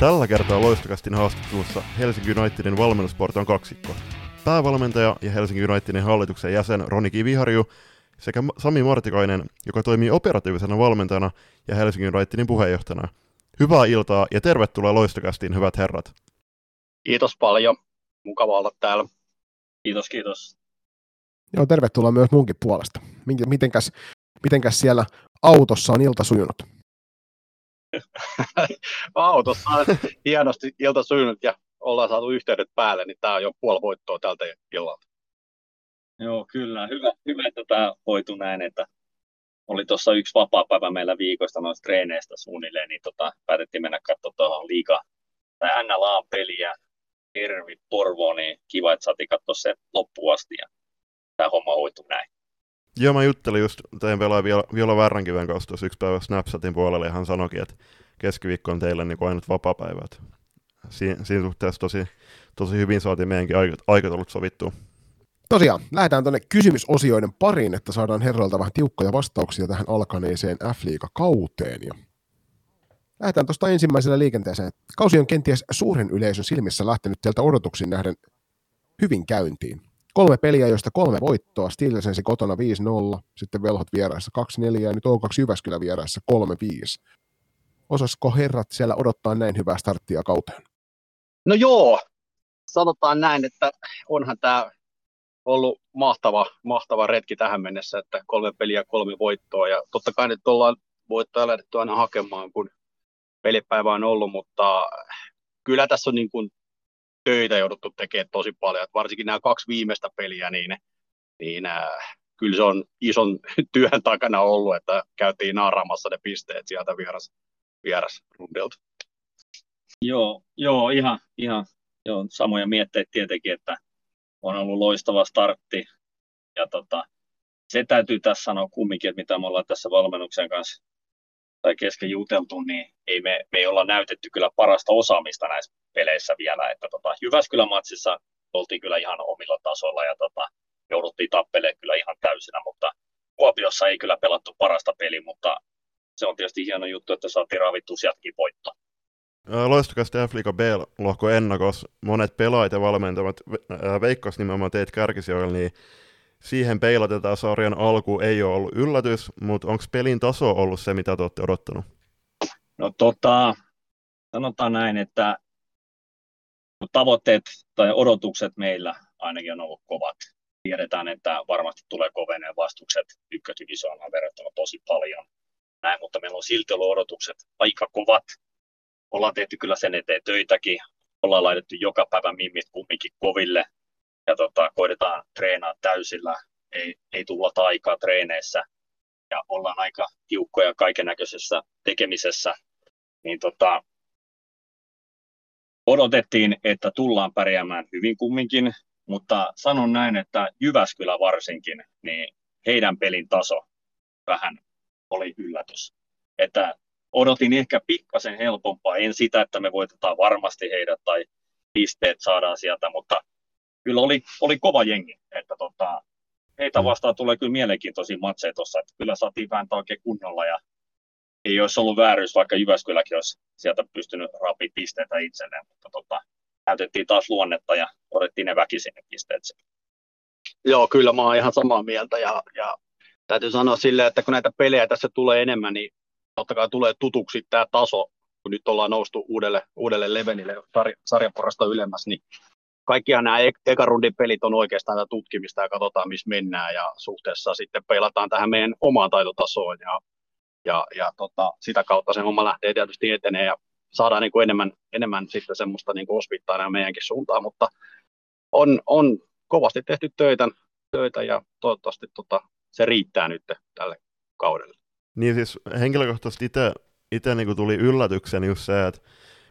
Tällä kertaa loistokastin haastattelussa Helsinki Unitedin valmennusporton kaksikko. Päävalmentaja ja Helsinki Unitedin hallituksen jäsen Roni Kiviharju sekä Sami Martikainen, joka toimii operatiivisena valmentajana ja Helsingin Unitedin puheenjohtajana. Hyvää iltaa ja tervetuloa loistokastiin, hyvät herrat. Kiitos paljon. Mukava olla täällä. Kiitos, kiitos. Joo, tervetuloa myös munkin puolesta. Mitenkäs, mitenkäs siellä autossa on ilta sujunut? autossa on hienosti ilta sujunut ja ollaan saatu yhteydet päälle, niin tämä on jo puoli voittoa tältä illalta. Joo, kyllä. Hyvä, hyvä että tämä hoitu näin, että oli tuossa yksi vapaa-päivä meillä viikoista noista treeneistä suunnilleen, niin tota, päätettiin mennä katsomaan tuohon liiga tai NLA-peliä Ervi Porvo, niin kiva, että saatiin katsoa se loppuun asti ja tämä homma hoitu näin. Joo, mä juttelin just teidän pelaaja Viola, Viola Värränkiven kanssa tuossa yksi päivä Snapchatin puolella, ja hän sanoikin, että keskiviikko on teille niin ainut vapaa-päivä. Siin, siinä suhteessa tosi, tosi hyvin saatiin meidänkin aikataulut sovittua. Tosiaan, lähdetään tuonne kysymysosioiden pariin, että saadaan herroilta vähän tiukkoja vastauksia tähän alkaneeseen F-liiga-kauteen. Ja lähdetään tuosta ensimmäisellä liikenteeseen. Kausi on kenties suuren yleisön silmissä lähtenyt sieltä odotuksiin nähden hyvin käyntiin. Kolme peliä, joista kolme voittoa. Stilsensi kotona 5-0, sitten Velhot vieraissa 2-4 ja nyt O2 Jyväskylä vieraissa 3-5. Osasko herrat siellä odottaa näin hyvää starttia kauteen? No joo, sanotaan näin, että onhan tämä ollut mahtava, mahtava retki tähän mennessä, että kolme peliä, kolme voittoa ja totta kai nyt ollaan voittoja lähdetty aina hakemaan, kun pelipäivä on ollut, mutta kyllä tässä on niin kuin töitä jouduttu tekemään tosi paljon, että varsinkin nämä kaksi viimeistä peliä, niin, niin äh, kyllä se on ison työn takana ollut, että käytiin naaraamassa ne pisteet sieltä vieras, vieras rundelta. Joo, joo ihan, ihan joo, samoja mietteitä tietenkin, että on ollut loistava startti. Ja tota, se täytyy tässä sanoa kumminkin, että mitä me ollaan tässä valmennuksen kanssa tai kesken juteltu, niin ei me, me ei olla näytetty kyllä parasta osaamista näissä peleissä vielä. Että tota, Jyväskylän matsissa oltiin kyllä ihan omilla tasolla ja tota, jouduttiin tappelemaan kyllä ihan täysinä, mutta Kuopiossa ei kyllä pelattu parasta peliä, mutta se on tietysti hieno juttu, että saatiin ravittua sieltäkin voitto. Loistokasta F-Liiga B-lohko ennakos. Monet pelaajat ja valmentavat veikkas nimenomaan teet kärkisijoilla, niin siihen peilatetaan sarjan alku ei ole ollut yllätys, mutta onko pelin taso ollut se, mitä te olette odottanut? No tota, sanotaan näin, että tavoitteet tai odotukset meillä ainakin on ollut kovat. Tiedetään, että varmasti tulee koveneen vastukset ykkösdivisioonaan verrattuna tosi paljon. Näin, mutta meillä on silti ollut odotukset aika kovat. Ollaan tehty kyllä sen eteen töitäkin. Ollaan laitettu joka päivä mimmit kumminkin koville ja tota, koitetaan treenaa täysillä, ei, ei tulla aikaa treeneissä ja ollaan aika tiukkoja kaiken näköisessä tekemisessä, niin tota, odotettiin, että tullaan pärjäämään hyvin kumminkin, mutta sanon näin, että Jyväskylä varsinkin, niin heidän pelin taso vähän oli yllätys. Että odotin ehkä pikkasen helpompaa, en sitä, että me voitetaan varmasti heidät tai pisteet saadaan sieltä, mutta kyllä oli, oli kova jengi. Että tota, heitä mm. vastaan tulee kyllä mielenkiintoisia matseja tuossa, että kyllä saatiin vääntää oikein kunnolla ja ei olisi ollut vääryys, vaikka Jyväskyläkin olisi sieltä pystynyt rapi pisteitä itselleen, mutta tota, näytettiin taas luonnetta ja otettiin ne väkisin ne pisteet. Joo, kyllä mä oon ihan samaa mieltä ja, ja täytyy sanoa silleen, että kun näitä pelejä tässä tulee enemmän, niin totta kai tulee tutuksi tämä taso, kun nyt ollaan noustu uudelle, uudelle levenille sarja, sarjaporrasta ylemmäs, niin kaikkihan nämä eka rundin pelit on oikeastaan tätä tutkimista ja katsotaan, missä mennään ja suhteessa sitten peilataan tähän meidän omaan taitotasoon ja, ja, ja tota, sitä kautta se homma lähtee tietysti etenee ja saadaan niin kuin enemmän, enemmän sitten semmoista niin osvittaa meidänkin suuntaan, mutta on, on kovasti tehty töitä, töitä ja toivottavasti tota, se riittää nyt tälle kaudelle. Niin siis henkilökohtaisesti itse niin tuli yllätyksen just se, että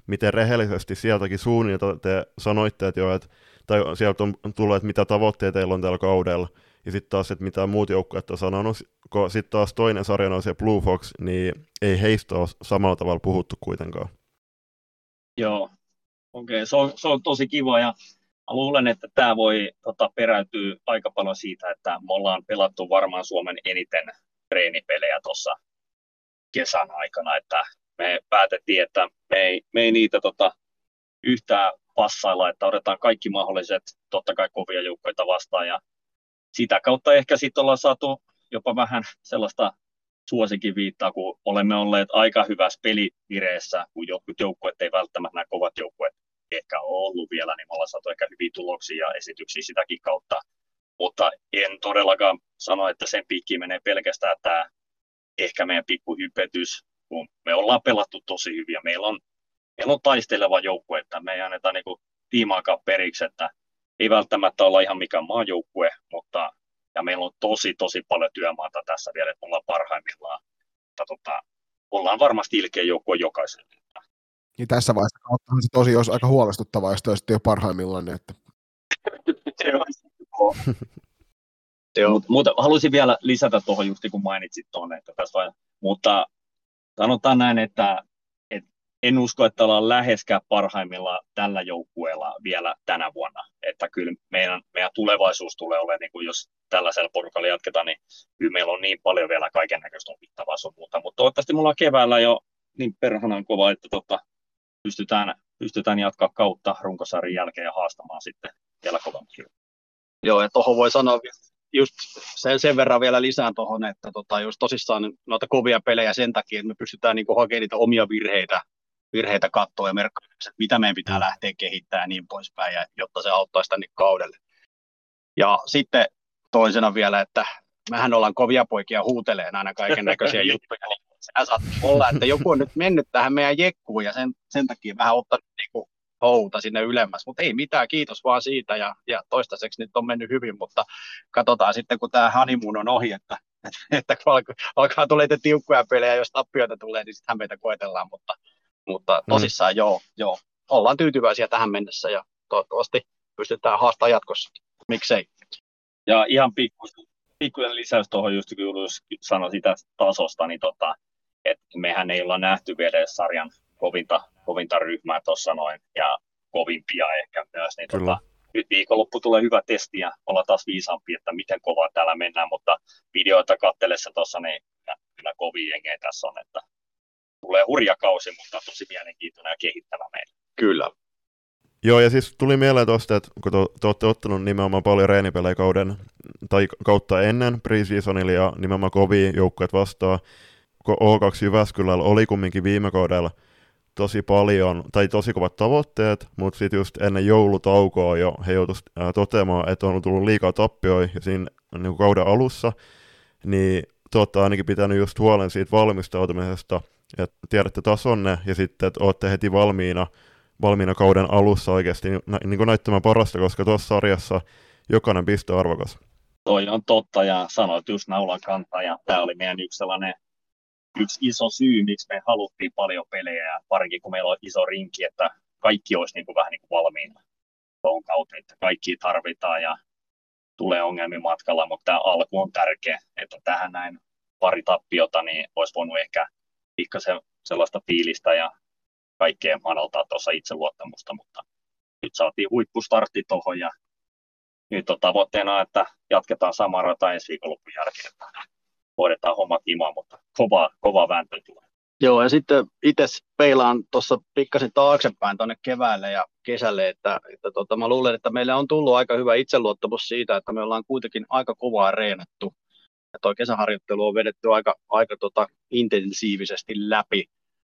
miten rehellisesti sieltäkin suunnilta te sanoitte, että joo, että, tai sieltä on tullut, että mitä tavoitteita teillä on tällä kaudella, ja sitten taas, että mitä muut joukkueet on sanonut, kun sitten taas toinen sarja on se Blue Fox, niin ei heistä ole samalla tavalla puhuttu kuitenkaan. Joo, okei, okay. se, on, se on tosi kiva, ja mä luulen, että tämä voi tota, peräytyä aika paljon siitä, että me ollaan pelattu varmaan Suomen eniten treenipelejä tuossa kesän aikana, että me päätettiin, että me ei, me ei niitä tota, yhtään passailla, että otetaan kaikki mahdolliset, totta kai kovia joukkoita vastaan ja sitä kautta ehkä sitten ollaan saatu jopa vähän sellaista suosikin viittaa, kun olemme olleet aika hyvässä pelivireessä, kun jotkut joukkueet ei välttämättä nämä kovat joukkueet ehkä ole ollut vielä, niin me ollaan saatu ehkä hyviä tuloksia ja esityksiä sitäkin kautta. Mutta en todellakaan sano, että sen piikki menee pelkästään tämä ehkä meidän pikku hypetys, kun me ollaan pelattu tosi hyviä. Meillä on, meillä on taisteleva joukkue, että me ei anneta niin tiimaakaan periksi, että ei välttämättä olla ihan mikään maajoukkue, mutta ja meillä on tosi, tosi paljon työmaata tässä vielä, että ollaan parhaimmillaan. Mutta tota, ollaan varmasti ilkeä joukkue jokaiselle. Niin tässä vaiheessa kauttahan se tosi olisi aika huolestuttavaa, jos olisitte jo parhaimmillaan. Niin että... Mutta, mutta haluaisin vielä lisätä tuohon just kun mainitsit tuonne, että tässä vai, mutta sanotaan näin, että, että en usko, että ollaan läheskään parhaimmilla tällä joukkueella vielä tänä vuonna. Että kyllä meidän, meidän tulevaisuus tulee olemaan, niin kuin jos tällaisella porukalla jatketaan, niin kyllä meillä on niin paljon vielä kaiken näköistä opittavaa sun muuta. Mutta toivottavasti mulla on keväällä jo niin perhanan kova, että tota, pystytään, pystytään jatkaa kautta runkosarjan jälkeen ja haastamaan sitten vielä kovammin. Joo, ja tuohon voi sanoa just sen, sen verran vielä lisään tuohon, että tota, just tosissaan noita kovia pelejä sen takia, että me pystytään niin hakemaan niitä omia virheitä, virheitä katsoa ja merkkaa, että mitä meidän pitää lähteä kehittämään ja niin poispäin, ja, jotta se auttaisi tänne kaudelle. Ja sitten toisena vielä, että mehän ollaan kovia poikia huuteleen aina kaiken näköisiä juttuja, niin sehän saattaa olla, että joku on nyt mennyt tähän meidän jekkuun ja sen, sen takia vähän ottanut niin kuin houta sinne ylemmäs, mutta ei mitään, kiitos vaan siitä ja, ja toistaiseksi nyt on mennyt hyvin, mutta katsotaan sitten kun tämä honeymoon on ohi, että, että, että alkaa, alkaa tulee tiukkoja pelejä, jos tappioita tulee, niin sittenhän meitä koetellaan, mutta, mutta mm. tosissaan mm. joo, joo, ollaan tyytyväisiä tähän mennessä ja toivottavasti pystytään haastamaan jatkossa. Miksei? Ja ihan pikkuisen, pikkuisen lisäys tuohon just kun sanoi sitä tasosta, niin tota, että mehän ei olla nähty vielä sarjan kovinta, kovinta ryhmää tuossa noin, ja kovimpia ehkä myös, niin tota, nyt viikonloppu tulee hyvä testi ja olla taas viisaampi, että miten kovaa täällä mennään, mutta videoita katsellessa tuossa, niin kyllä kovin jengejä tässä on, että tulee hurja kausi, mutta tosi mielenkiintoinen ja kehittävä meille. Kyllä. Joo, ja siis tuli mieleen tuosta, että kun te, te olette ottanut nimenomaan paljon reenipelejä kauden, tai kautta ennen preseasonilla ja nimenomaan kovia joukkueet vastaan, O2 Jyväskylällä oli kumminkin viime kaudella tosi paljon, tai tosi kovat tavoitteet, mutta sitten just ennen joulutaukoa jo he joutuivat toteamaan, että on tullut liikaa tappioita ja siinä niin kauden alussa, niin te olette ainakin pitänyt just huolen siitä valmistautumisesta, että tiedätte tasonne ja sitten, että olette heti valmiina, valmiina kauden alussa oikeasti niin kuin näyttämään parasta, koska tuossa sarjassa jokainen piste arvokas. Toi on totta ja sanoit just naulan kantaa ja tämä oli meidän yksi sellainen yksi iso syy, miksi me haluttiin paljon pelejä, ja varsinkin kun meillä on iso rinki, että kaikki olisi niin kuin vähän niin kuin valmiina tuon kautta, että kaikki tarvitaan ja tulee ongelmia matkalla, mutta tämä alku on tärkeä, että tähän näin pari tappiota, niin olisi voinut ehkä pikkasen sellaista fiilistä ja kaikkea madaltaa tuossa itseluottamusta, mutta nyt saatiin huippustartti tuohon ja nyt on tavoitteena, että jatketaan samaa rata ensi viikonlopun jälkeen hoidetaan hommat imaan, mutta kova, kova vääntö tulee. Joo, ja sitten itse peilaan tuossa pikkasen taaksepäin tuonne keväälle ja kesälle, että, että tota, mä luulen, että meillä on tullut aika hyvä itseluottamus siitä, että me ollaan kuitenkin aika kovaa reenattu. Ja tuo kesäharjoittelu on vedetty aika, aika tota, intensiivisesti läpi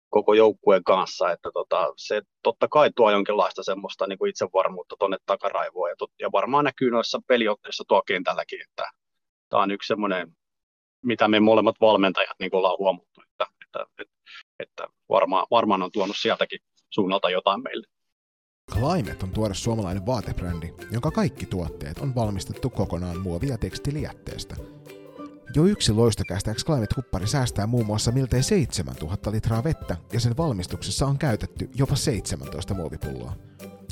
koko joukkueen kanssa, että tota, se totta kai tuo jonkinlaista semmoista niin kuin itsevarmuutta tuonne takaraivoon, ja, tot, ja varmaan näkyy noissa peliotteissa tuo kentälläkin, että tämä on yksi semmoinen mitä me molemmat valmentajat niin ollaan huomattu, että, että, että, että varmaan, varmaan on tuonut sieltäkin suunnalta jotain meille. Climate on tuore suomalainen vaatebrändi, jonka kaikki tuotteet on valmistettu kokonaan muovi- ja tekstilijätteestä. Jo yksi loistokästäks Climate-huppari säästää muun muassa miltei 7000 litraa vettä ja sen valmistuksessa on käytetty jopa 17 muovipulloa.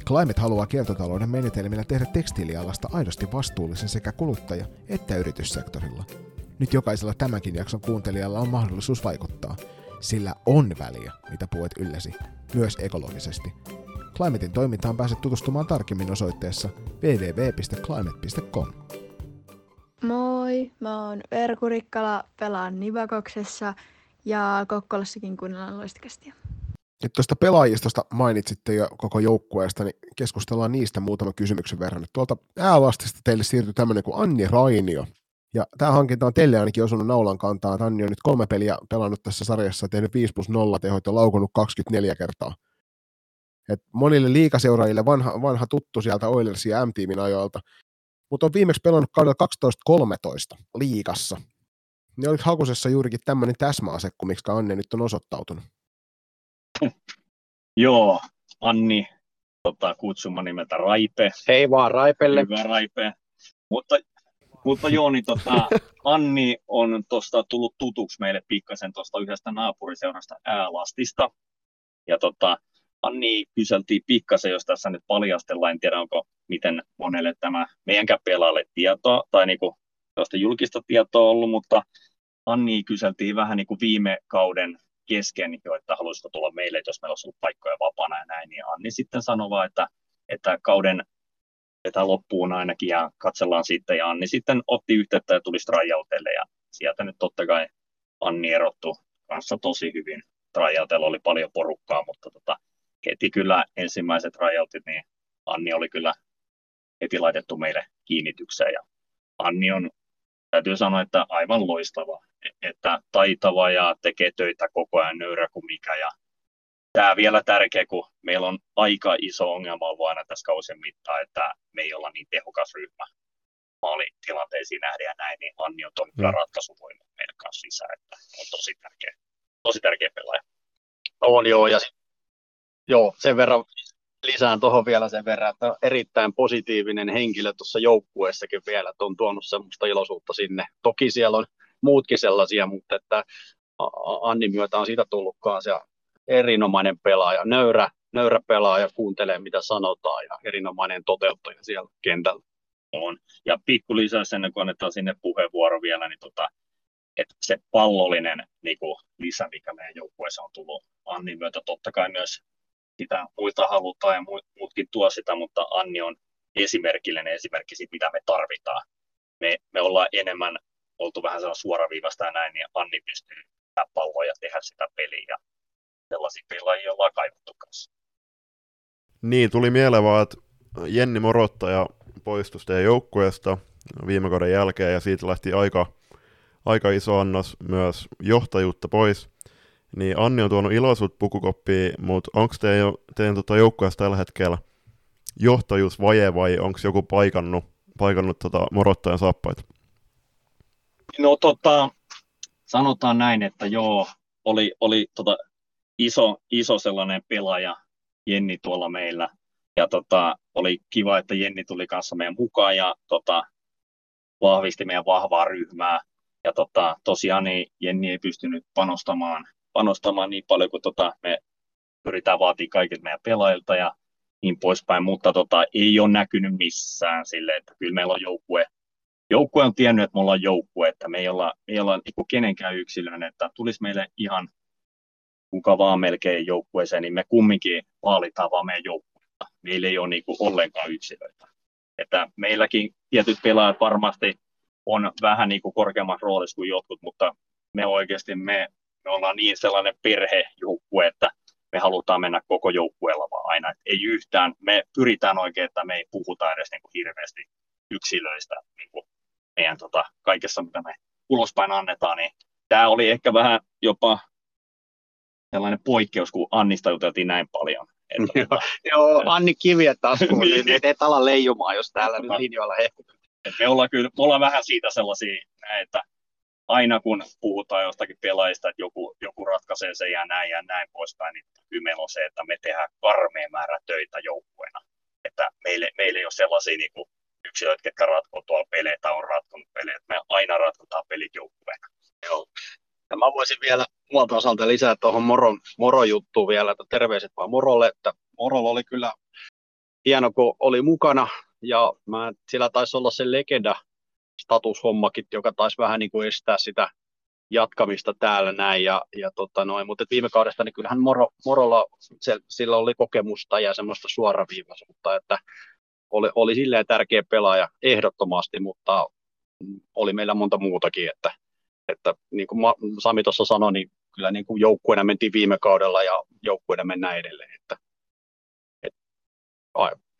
Climate haluaa kiertotalouden menetelmillä tehdä tekstiilialasta aidosti vastuullisen sekä kuluttaja- että yrityssektorilla – nyt jokaisella tämänkin jakson kuuntelijalla on mahdollisuus vaikuttaa, sillä on väliä, mitä puet ylläsi, myös ekologisesti. Climatein toimintaan pääset tutustumaan tarkemmin osoitteessa www.climate.com. Moi, mä oon Verku Rikkala, pelaan Nivakoksessa ja Kokkolassakin kuunnellaan loistakästiä. Nyt tuosta pelaajistosta mainitsitte jo koko joukkueesta, niin keskustellaan niistä muutaman kysymyksen verran. Tuolta äävastista teille siirtyi tämmöinen kuin Anni Rainio. Ja tämä hankinta on teille ainakin osunut naulan kantaa. Anni on nyt kolme peliä pelannut tässä sarjassa, tehnyt 5 plus 0 tehoit ja laukunut 24 kertaa. Et monille liikaseuraajille vanha, vanha tuttu sieltä Oilersin ja M-tiimin ajoilta, mutta on viimeksi pelannut kaudella 12-13 liikassa. Niin oliko hakusessa juurikin tämmöinen täsmäasekku, miksi Anne nyt on osoittautunut? Joo, Anni, tota, kutsuma nimeltä Raipe. Hei vaan Raipelle. Hyvä Raipe. Mutta, mutta joo, niin tota, Anni on tuosta tullut tutuksi meille pikkasen tuosta yhdestä naapuriseurasta Äälastista. Ja tota, Anni kyseltiin pikkasen, jos tässä nyt paljastellaan, en tiedä onko miten monelle tämä meidänkään pelaajalle tietoa tai niinku julkista tietoa ollut, mutta Anni kyseltiin vähän niin kuin viime kauden kesken jo, että haluaisiko tulla meille, jos meillä olisi ollut paikkoja vapaana ja näin, niin Anni sitten sanoi vaan, että, että kauden että loppuun ainakin ja katsellaan sitten, ja Anni sitten otti yhteyttä ja tuli tryoutelle, ja sieltä nyt totta kai Anni erottu kanssa tosi hyvin. Tryoutella oli paljon porukkaa, mutta tota, heti kyllä ensimmäiset tryoutit, niin Anni oli kyllä heti laitettu meille kiinnitykseen, ja Anni on, täytyy sanoa, että aivan loistava että taitava ja tekee töitä koko ajan nöyrä kuin mikä. Ja tämä vielä tärkeä, kun meillä on aika iso ongelma ollut aina tässä kausien mittaan, että me ei olla niin tehokas ryhmä maalitilanteisiin nähden ja näin, niin Anni on todella mm. ratkaisuvoima meidän kanssa lisää, että on tosi tärkeä, tosi tärkeä pelaaja. On joo, ja joo, sen verran lisään tuohon vielä sen verran, että on erittäin positiivinen henkilö tuossa joukkueessakin vielä, että on tuonut semmoista iloisuutta sinne. Toki siellä on muutkin sellaisia, mutta että Anni myötä on siitä tullutkaan se erinomainen pelaaja, nöyrä, nöyrä pelaaja, kuuntelee mitä sanotaan ja erinomainen toteuttaja siellä kentällä. On. Ja pikku lisäys ennen kuin annetaan sinne puheenvuoro vielä, niin tota, että se pallollinen niin kuin lisä, mikä meidän joukkueessa on tullut Annin myötä, totta kai myös sitä muita halutaan ja muutkin tuo sitä, mutta Anni on esimerkillinen esimerkki siitä, mitä me tarvitaan. Me, me ollaan enemmän oltu vähän suoraviivasta ja näin, niin Anni pystyy pitää palloa ja tehdä sitä peliä. Ja sellaisia pelaajia ollaan kaivattu kanssa. Niin, tuli mieleen vaan, että Jenni Morottaja poistui teidän joukkueesta viime kauden jälkeen, ja siitä lähti aika, aika iso annos myös johtajuutta pois. Niin Anni on tuonut iloisuutta pukukoppiin, mutta onko teidän, teidän tota joukkueessa tällä hetkellä johtajuusvaje vai onko joku paikannut, paikannut tota Morottajan saappaita? No tota, sanotaan näin, että joo, oli, oli tota, iso, iso sellainen pelaaja Jenni tuolla meillä. Ja tota, oli kiva, että Jenni tuli kanssa meidän mukaan ja tota, vahvisti meidän vahvaa ryhmää. Ja tota, tosiaan niin Jenni ei pystynyt panostamaan, panostamaan niin paljon kuin tota, me pyritään vaatimaan kaikilta meidän pelaajilta ja niin poispäin, mutta tota, ei ole näkynyt missään sille, että kyllä meillä on joukkue, joukkue on tiennyt, että me ollaan joukkue, että me ei olla, me ei olla niin kenenkään yksilön, että tulisi meille ihan kuka vaan melkein joukkueeseen, niin me kumminkin vaalitaan vaan meidän joukkuetta. Meillä ei ole niin kuin ollenkaan yksilöitä. Että meilläkin tietyt pelaajat varmasti on vähän niin kuin korkeammassa roolissa kuin jotkut, mutta me oikeasti me, me ollaan niin sellainen perhejoukkue, että me halutaan mennä koko joukkueella vaan aina. Et ei yhtään, me pyritään oikein, että me ei puhuta edes niin kuin hirveästi yksilöistä niin kuin meidän tota, kaikessa, mitä me ulospäin annetaan, niin tämä oli ehkä vähän jopa sellainen poikkeus, kun Annista juteltiin näin paljon. Että, joo, tota, joo, Anni kiviä taskuun, niin, niin et ala leijumaan, jos täällä nyt linjoilla hehkutetaan. Me ollaan kyllä, me ollaan vähän siitä sellaisia, että aina kun puhutaan jostakin pelaajista, että joku, joku ratkaisee sen ja näin ja näin poispäin, niin kyllä meillä on se, että me tehdään karmeen määrä töitä joukkueena. Että meille, meille ei ole sellaisia niin kuin yksilöt, ketkä ratkoo tuolla pelejä tai on ratkonut pelejä. Me aina ratkotaan pelit joukkueena. Joo. Ja mä voisin vielä omalta osalta lisää tuohon Moron, Moro-juttuun vielä, että terveiset vaan Morolle, että Morolla oli kyllä hieno, kun oli mukana, ja mä, sillä taisi olla se legenda statushommakin, joka taisi vähän niin kuin estää sitä jatkamista täällä näin, ja, ja tota noin, mutta viime kaudesta niin kyllähän Moro, Morolla, se, sillä oli kokemusta ja semmoista suoraviivaisuutta, että oli, oli silleen tärkeä pelaaja ehdottomasti, mutta oli meillä monta muutakin, että, että niin kuin Sami tuossa sanoi, niin kyllä niin kuin joukkueena mentiin viime kaudella ja joukkueena mennään edelleen. Että, et,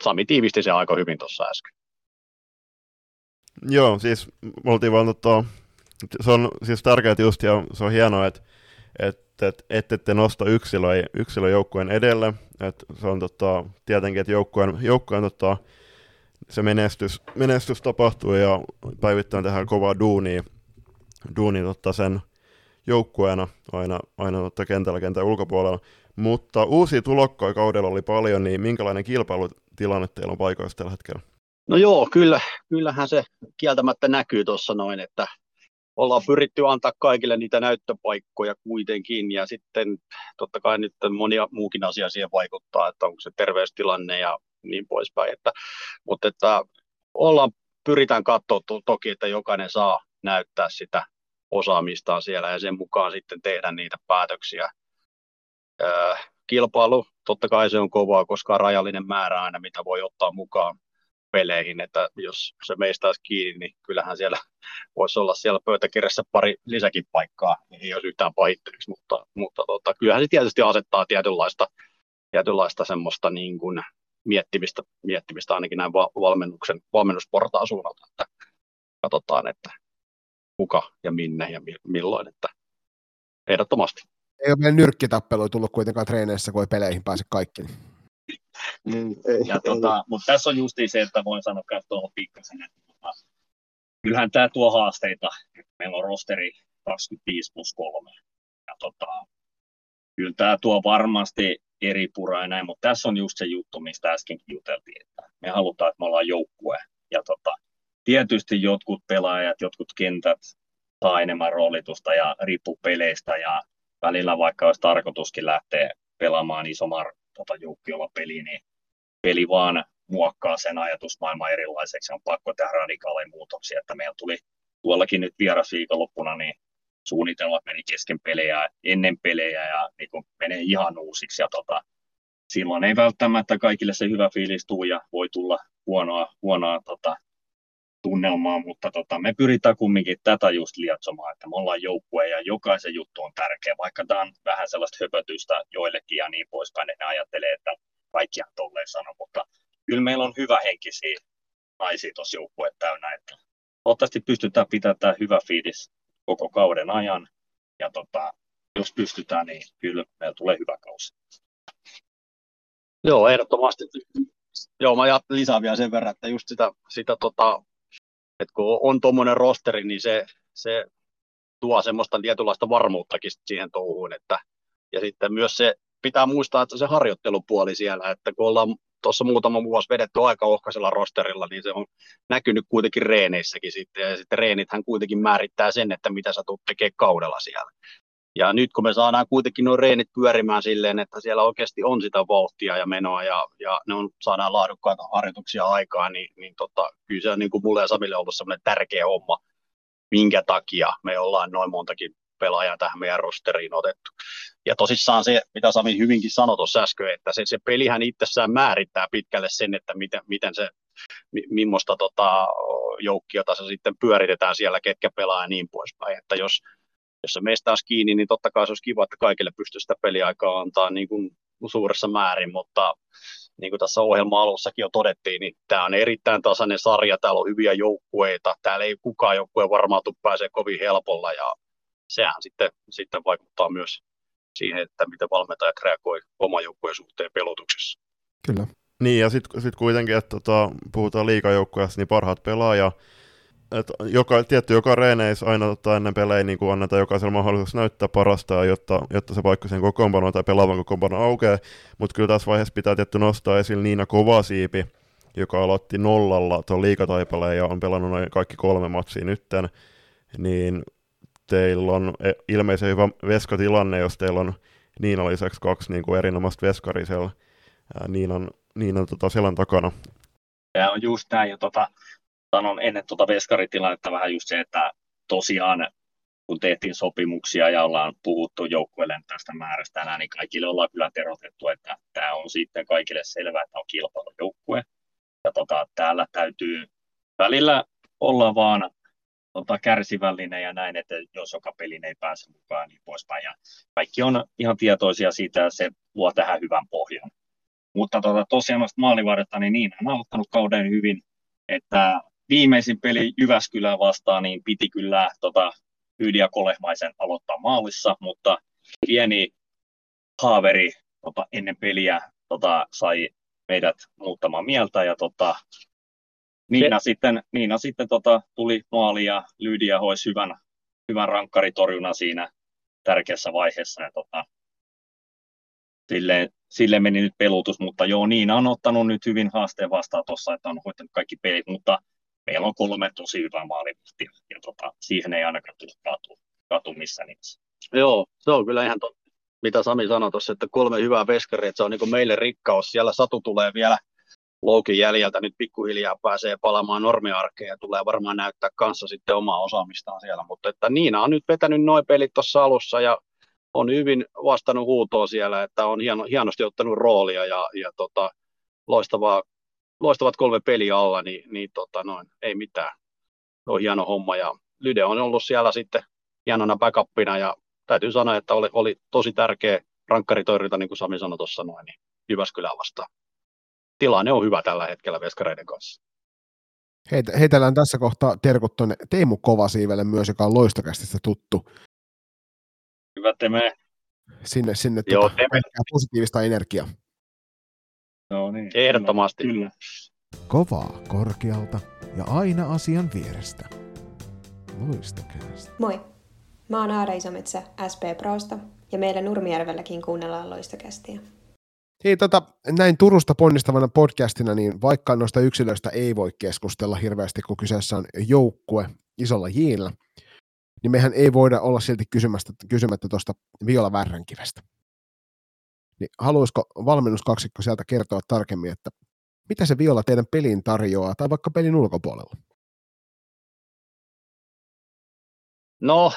Sami tiivisti sen aika hyvin tuossa äsken. Joo, siis me oltiin vaan tota, se on siis tärkeää just ja se on hienoa, että että et, et, ette nosta yksilö, yksilöjoukkueen edelle. Et se on tota, tietenkin, että joukkueen, joukkueen tota, se menestys, menestys tapahtuu ja päivittäin tehdään kovaa duunia, duunia tota sen joukkueena aina, aina tota kentällä kentän ulkopuolella. Mutta uusia tulokkoja kaudella oli paljon, niin minkälainen kilpailutilanne teillä on paikoissa tällä hetkellä? No joo, kyllä, kyllähän se kieltämättä näkyy tuossa noin, että ollaan pyritty antaa kaikille niitä näyttöpaikkoja kuitenkin, ja sitten totta kai nyt monia muukin asia siihen vaikuttaa, että onko se terveystilanne ja niin poispäin, että, mutta että ollaan, pyritään katsoa to, toki, että jokainen saa näyttää sitä osaamistaan siellä ja sen mukaan sitten tehdä niitä päätöksiä. Kilpailu, totta kai se on kovaa, koska on rajallinen määrä aina, mitä voi ottaa mukaan peleihin, että jos se meistä olisi kiinni, niin kyllähän siellä voisi olla siellä pöytäkirjassa pari lisäkin paikkaa, niin ei olisi yhtään pahitteliksi, mutta, mutta tota, kyllähän se tietysti asettaa tietynlaista, tietynlaista semmoista niin kuin miettimistä, miettimistä ainakin näin valmennuksen, valmennusportaan suunnalta, että katsotaan, että kuka ja minne ja milloin, että ehdottomasti. Ei ole vielä nyrkkitappelua tullut kuitenkaan treeneissä, kun ei peleihin pääse kaikki. Mm, ja tota, mutta tässä on justiin se, että voin sanoa että tuohon pikkasen, että tota, kyllähän tämä tuo haasteita. Meillä on rosteri 25 plus 3. Ja tota, kyllä tämä tuo varmasti eri puraa ja näin, mutta tässä on just se juttu, mistä äskenkin juteltiin, että me halutaan, että me ollaan joukkue. Ja tota, tietysti jotkut pelaajat, jotkut kentät saa enemmän roolitusta ja riippuu peleistä ja välillä vaikka olisi tarkoituskin lähteä pelaamaan isomman tota, joukkiolla peli, niin peli vaan muokkaa sen ajatusmaailman erilaiseksi. On pakko tehdä radikaaleja muutoksia, että meillä tuli tuollakin nyt vieras viikonloppuna, niin suunnitelmat meni kesken pelejä, ennen pelejä ja niin kuin menee ihan uusiksi. Ja tota, silloin ei välttämättä kaikille se hyvä fiilis tuu ja voi tulla huonoa, huonoa tota, tunnelmaa, mutta tota, me pyritään kumminkin tätä just lietsomaan, että me ollaan joukkue ja jokaisen juttu on tärkeä, vaikka tämä on vähän sellaista höpötystä joillekin ja niin poispäin, että ne ajattelee, että kaikkihan tolleen sano, mutta kyllä meillä on hyvä henkisiä naisia tuossa joukkue täynnä, että toivottavasti pystytään pitämään tämä hyvä fiilis koko kauden ajan, ja tota, jos pystytään, niin kyllä meillä tulee hyvä kausi. Joo, ehdottomasti. Joo, mä lisään vielä sen verran, että just sitä, sitä tota, että kun on tuommoinen rosteri, niin se, se tuo semmoista tietynlaista varmuuttakin siihen touhuun, että, ja sitten myös se pitää muistaa, että se harjoittelupuoli siellä, että kun ollaan tuossa muutama vuosi vedetty aika ohkaisella rosterilla, niin se on näkynyt kuitenkin reeneissäkin sitten, ja sitten reenithän kuitenkin määrittää sen, että mitä sä tulet tekemään kaudella siellä. Ja nyt kun me saadaan kuitenkin nuo reenit pyörimään silleen, että siellä oikeasti on sitä vauhtia ja menoa ja, ja ne on, saadaan laadukkaita harjoituksia aikaan, niin, niin tota, kyllä se on niin kuin mulle ja Samille ollut sellainen tärkeä homma, minkä takia me ollaan noin montakin pelaajaa tähän meidän rosteriin otettu. Ja tosissaan se, mitä Sami hyvinkin sanoi tuossa äsken, että se, se pelihän itsessään määrittää pitkälle sen, että miten, miten se, mi, millaista tota, joukkiota se sitten pyöritetään siellä, ketkä pelaa ja niin poispäin. Että jos, jos se meistä olisi kiinni, niin totta kai se olisi kiva, että kaikille pystyisi sitä peliaikaa antaa niin kuin suuressa määrin, mutta niin kuin tässä ohjelma alussakin jo todettiin, niin tämä on erittäin tasainen sarja, täällä on hyviä joukkueita, täällä ei kukaan joukkue varmaan tule pääsee kovin helpolla ja sehän sitten, sitten vaikuttaa myös siihen, että miten valmentajat reagoi oman joukkueen suhteen pelotuksessa. Kyllä. Niin, ja sitten sit kuitenkin, että tota, puhutaan liikajoukkueesta, niin parhaat pelaaja että joka, tietty joka reeneissä aina tota, ennen pelejä niin annetaan jokaisella mahdollisuus näyttää parasta, jotta, jotta se paikka sen kokoonpano tai pelaavan kokoonpano aukeaa, mutta kyllä tässä vaiheessa pitää tietty nostaa esille Niina Kovasiipi, joka aloitti nollalla tuon liikataipaleen ja on pelannut noin kaikki kolme matsia nytten, niin teillä on e, ilmeisen hyvä veskatilanne, jos teillä on Niina lisäksi kaksi niin kuin erinomaista veskaria siellä Niinan, Niinan tota selän takana. Tämä on just näin, ja tota, sanon ennen tuota veskaritilannetta vähän just se, että tosiaan kun tehtiin sopimuksia ja ollaan puhuttu joukkueelle tästä määrästä tänään, niin kaikille ollaan kyllä terotettu, että tämä on sitten kaikille selvää, että on kilpailujoukkue. Ja tota, täällä täytyy välillä olla vaan tota, kärsivällinen ja näin, että jos joka pelin ei pääse mukaan, niin poispäin. Ja kaikki on ihan tietoisia siitä, ja se luo tähän hyvän pohjan. Mutta tota, tosiaan maalivahdetta, niin niin, on aloittanut kauden hyvin, että viimeisin peli Jyväskylää vastaan, niin piti kyllä tota, Ydiä Kolehmaisen aloittaa maalissa, mutta pieni haaveri tota, ennen peliä tota, sai meidät muuttamaan mieltä ja tota, Niina se... sitten, Niina sitten tota, tuli maali ja Lydia hoisi hyvän, hyvän rankkaritorjuna siinä tärkeässä vaiheessa. Ja, tota, sille, sille meni nyt pelutus, mutta joo, Niina on ottanut nyt hyvin haasteen vastaan tuossa, että on hoitanut kaikki pelit, mutta meillä on kolme tosi hyvää maalivahtia, ja tota, siihen ei ainakaan tule katu, katu missään nimessä. Joo, se on kyllä ihan totta. Mitä Sami sanoi tuossa, että kolme hyvää veskaria, että se on niin meille rikkaus. Siellä Satu tulee vielä loukin jäljeltä nyt pikkuhiljaa pääsee palaamaan normiarkeen ja tulee varmaan näyttää kanssa sitten omaa osaamistaan siellä. Mutta että Niina on nyt vetänyt noin pelit tuossa alussa ja on hyvin vastannut huutoa siellä, että on hieno, hienosti ottanut roolia ja, ja tota, loistavaa, loistavat kolme peliä alla, niin, niin tota noin, ei mitään. Se on hieno homma ja Lyde on ollut siellä sitten hienona backupina ja täytyy sanoa, että oli, oli tosi tärkeä rankkaritoirilta, niin kuin Sami sanoi tuossa noin, niin Jyväskylään vastaan tilanne on hyvä tällä hetkellä veskareiden kanssa. Heitä, heitellään tässä kohtaa terkut tuonne Teemu Kovasiivelle myös, joka on loistokästistä tuttu. Hyvä Teme. Sinne, sinne Joo, tuota, positiivista energiaa. No niin. Ehdottomasti. Kyllä. Kovaa korkealta ja aina asian vierestä. Loistokäästä. Moi. Mä oon Aada Isometsä SP Prosta ja meillä Nurmijärvelläkin kuunnellaan loistokästiä. Hei, tota, näin Turusta ponnistavana podcastina, niin vaikka noista yksilöistä ei voi keskustella hirveästi, kun kyseessä on joukkue isolla jiillä, niin mehän ei voida olla silti kysymättä, kysymättä tuosta Viola Värränkivestä. Niin haluaisiko valmennuskaksikko sieltä kertoa tarkemmin, että mitä se Viola teidän pelin tarjoaa, tai vaikka pelin ulkopuolella? No,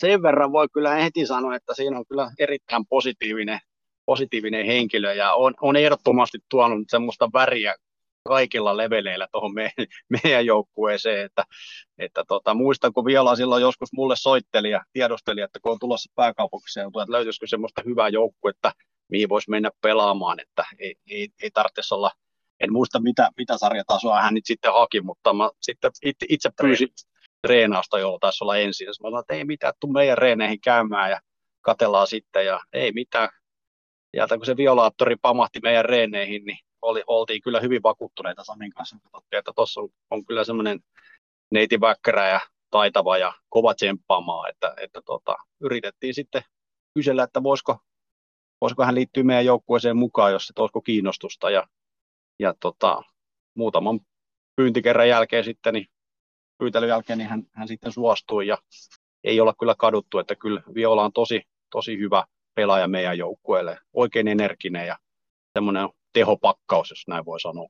sen verran voi kyllä heti sanoa, että siinä on kyllä erittäin positiivinen positiivinen henkilö ja on, on ehdottomasti tuonut semmoista väriä kaikilla leveleillä tuohon me, meidän joukkueeseen, että, että tota, muistan, kun Viola silloin joskus mulle soitteli ja tiedosteli, että kun on tulossa pääkaupunkiseutua, että löytyisikö semmoista hyvää joukkuetta, mihin voisi mennä pelaamaan, että ei, ei, ei tarvitsisi olla, en muista mitä, mitä sarjatasoa hän nyt sitten haki, mutta mä sitten itse, itse pyysin treenausta, jolla taisi olla ensin, ja mä sanoin, että ei mitään, tuu meidän reeneihin käymään ja katellaan sitten, ja ei mitään, ja kun se violaattori pamahti meidän reeneihin, niin oli, oltiin kyllä hyvin vakuuttuneita Samin kanssa. Että tuossa on, on, kyllä semmoinen neiti väkkärä ja taitava ja kova tsemppaamaa, että, että tota, yritettiin sitten kysellä, että voisiko, voisiko hän liittyä meidän joukkueeseen mukaan, jos se olisiko kiinnostusta. Ja, ja tota, muutaman pyyntikerran jälkeen sitten, niin pyytelyn jälkeen niin hän, hän sitten suostui ja ei olla kyllä kaduttu, että kyllä Viola on tosi, tosi hyvä pelaaja meidän joukkueelle. Oikein energinen ja semmoinen tehopakkaus, jos näin voi sanoa.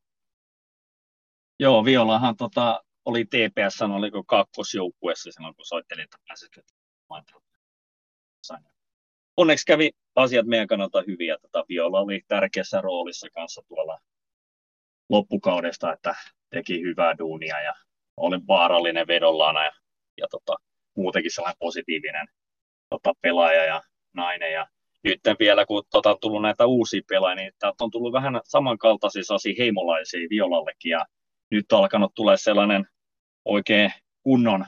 Joo, Violahan tota, oli TPS, oliko kakkosjoukkueessa silloin, kun soittelin, että pääsit Onneksi kävi asiat meidän kannalta hyvin, ja tota, Viola oli tärkeässä roolissa kanssa tuolla loppukaudesta, että teki hyvää duunia ja oli vaarallinen vedollana ja, ja tota, muutenkin sellainen positiivinen tota, pelaaja ja nainen. Ja nyt vielä, kun tota, on tullut näitä uusia pelaajia, niin täältä on tullut vähän samankaltaisia heimolaisia Violallekin. Ja nyt on alkanut tulla sellainen oikein kunnon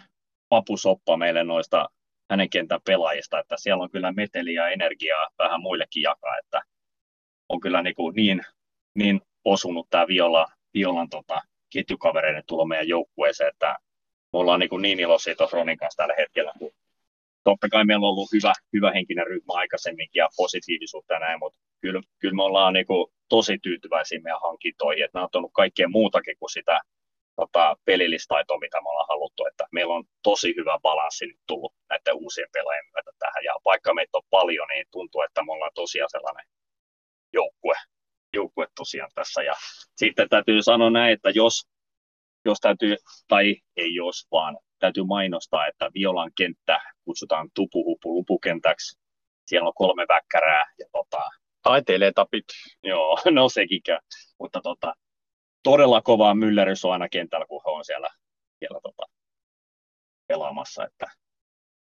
papusoppa meille noista hänen kentän pelaajista, että siellä on kyllä meteliä ja energiaa vähän muillekin jakaa, että on kyllä niin, kuin niin, niin osunut tämä Viola, Violan tota, ketjukavereiden tulo meidän joukkueeseen, että me ollaan niin, kuin niin iloisia tuossa Ronin kanssa tällä hetkellä, kun totta kai meillä on ollut hyvä, hyvä henkinen ryhmä aikaisemminkin ja positiivisuutta ja näin, mutta kyllä, kyllä me ollaan niin kuin tosi tyytyväisiä meidän hankintoihin, että nämä on tuonut kaikkea muutakin kuin sitä tota, pelillistaitoa, mitä me ollaan haluttu, että meillä on tosi hyvä balanssi nyt tullut näiden uusien pelaajien myötä tähän, ja vaikka meitä on paljon, niin tuntuu, että me ollaan tosiaan sellainen joukkue, joukkue tosiaan tässä, ja sitten täytyy sanoa näin, että jos, jos täytyy, tai ei jos, vaan täytyy mainostaa, että Violan kenttä kutsutaan tupuhupu lupukentäksi. Siellä on kolme väkkärää. Ja tota, Taiteilee tapit. Joo, no sekin käy. Mutta tota, todella kovaa myllerys on aina kentällä, kun he on siellä, siellä tota, pelaamassa. Että.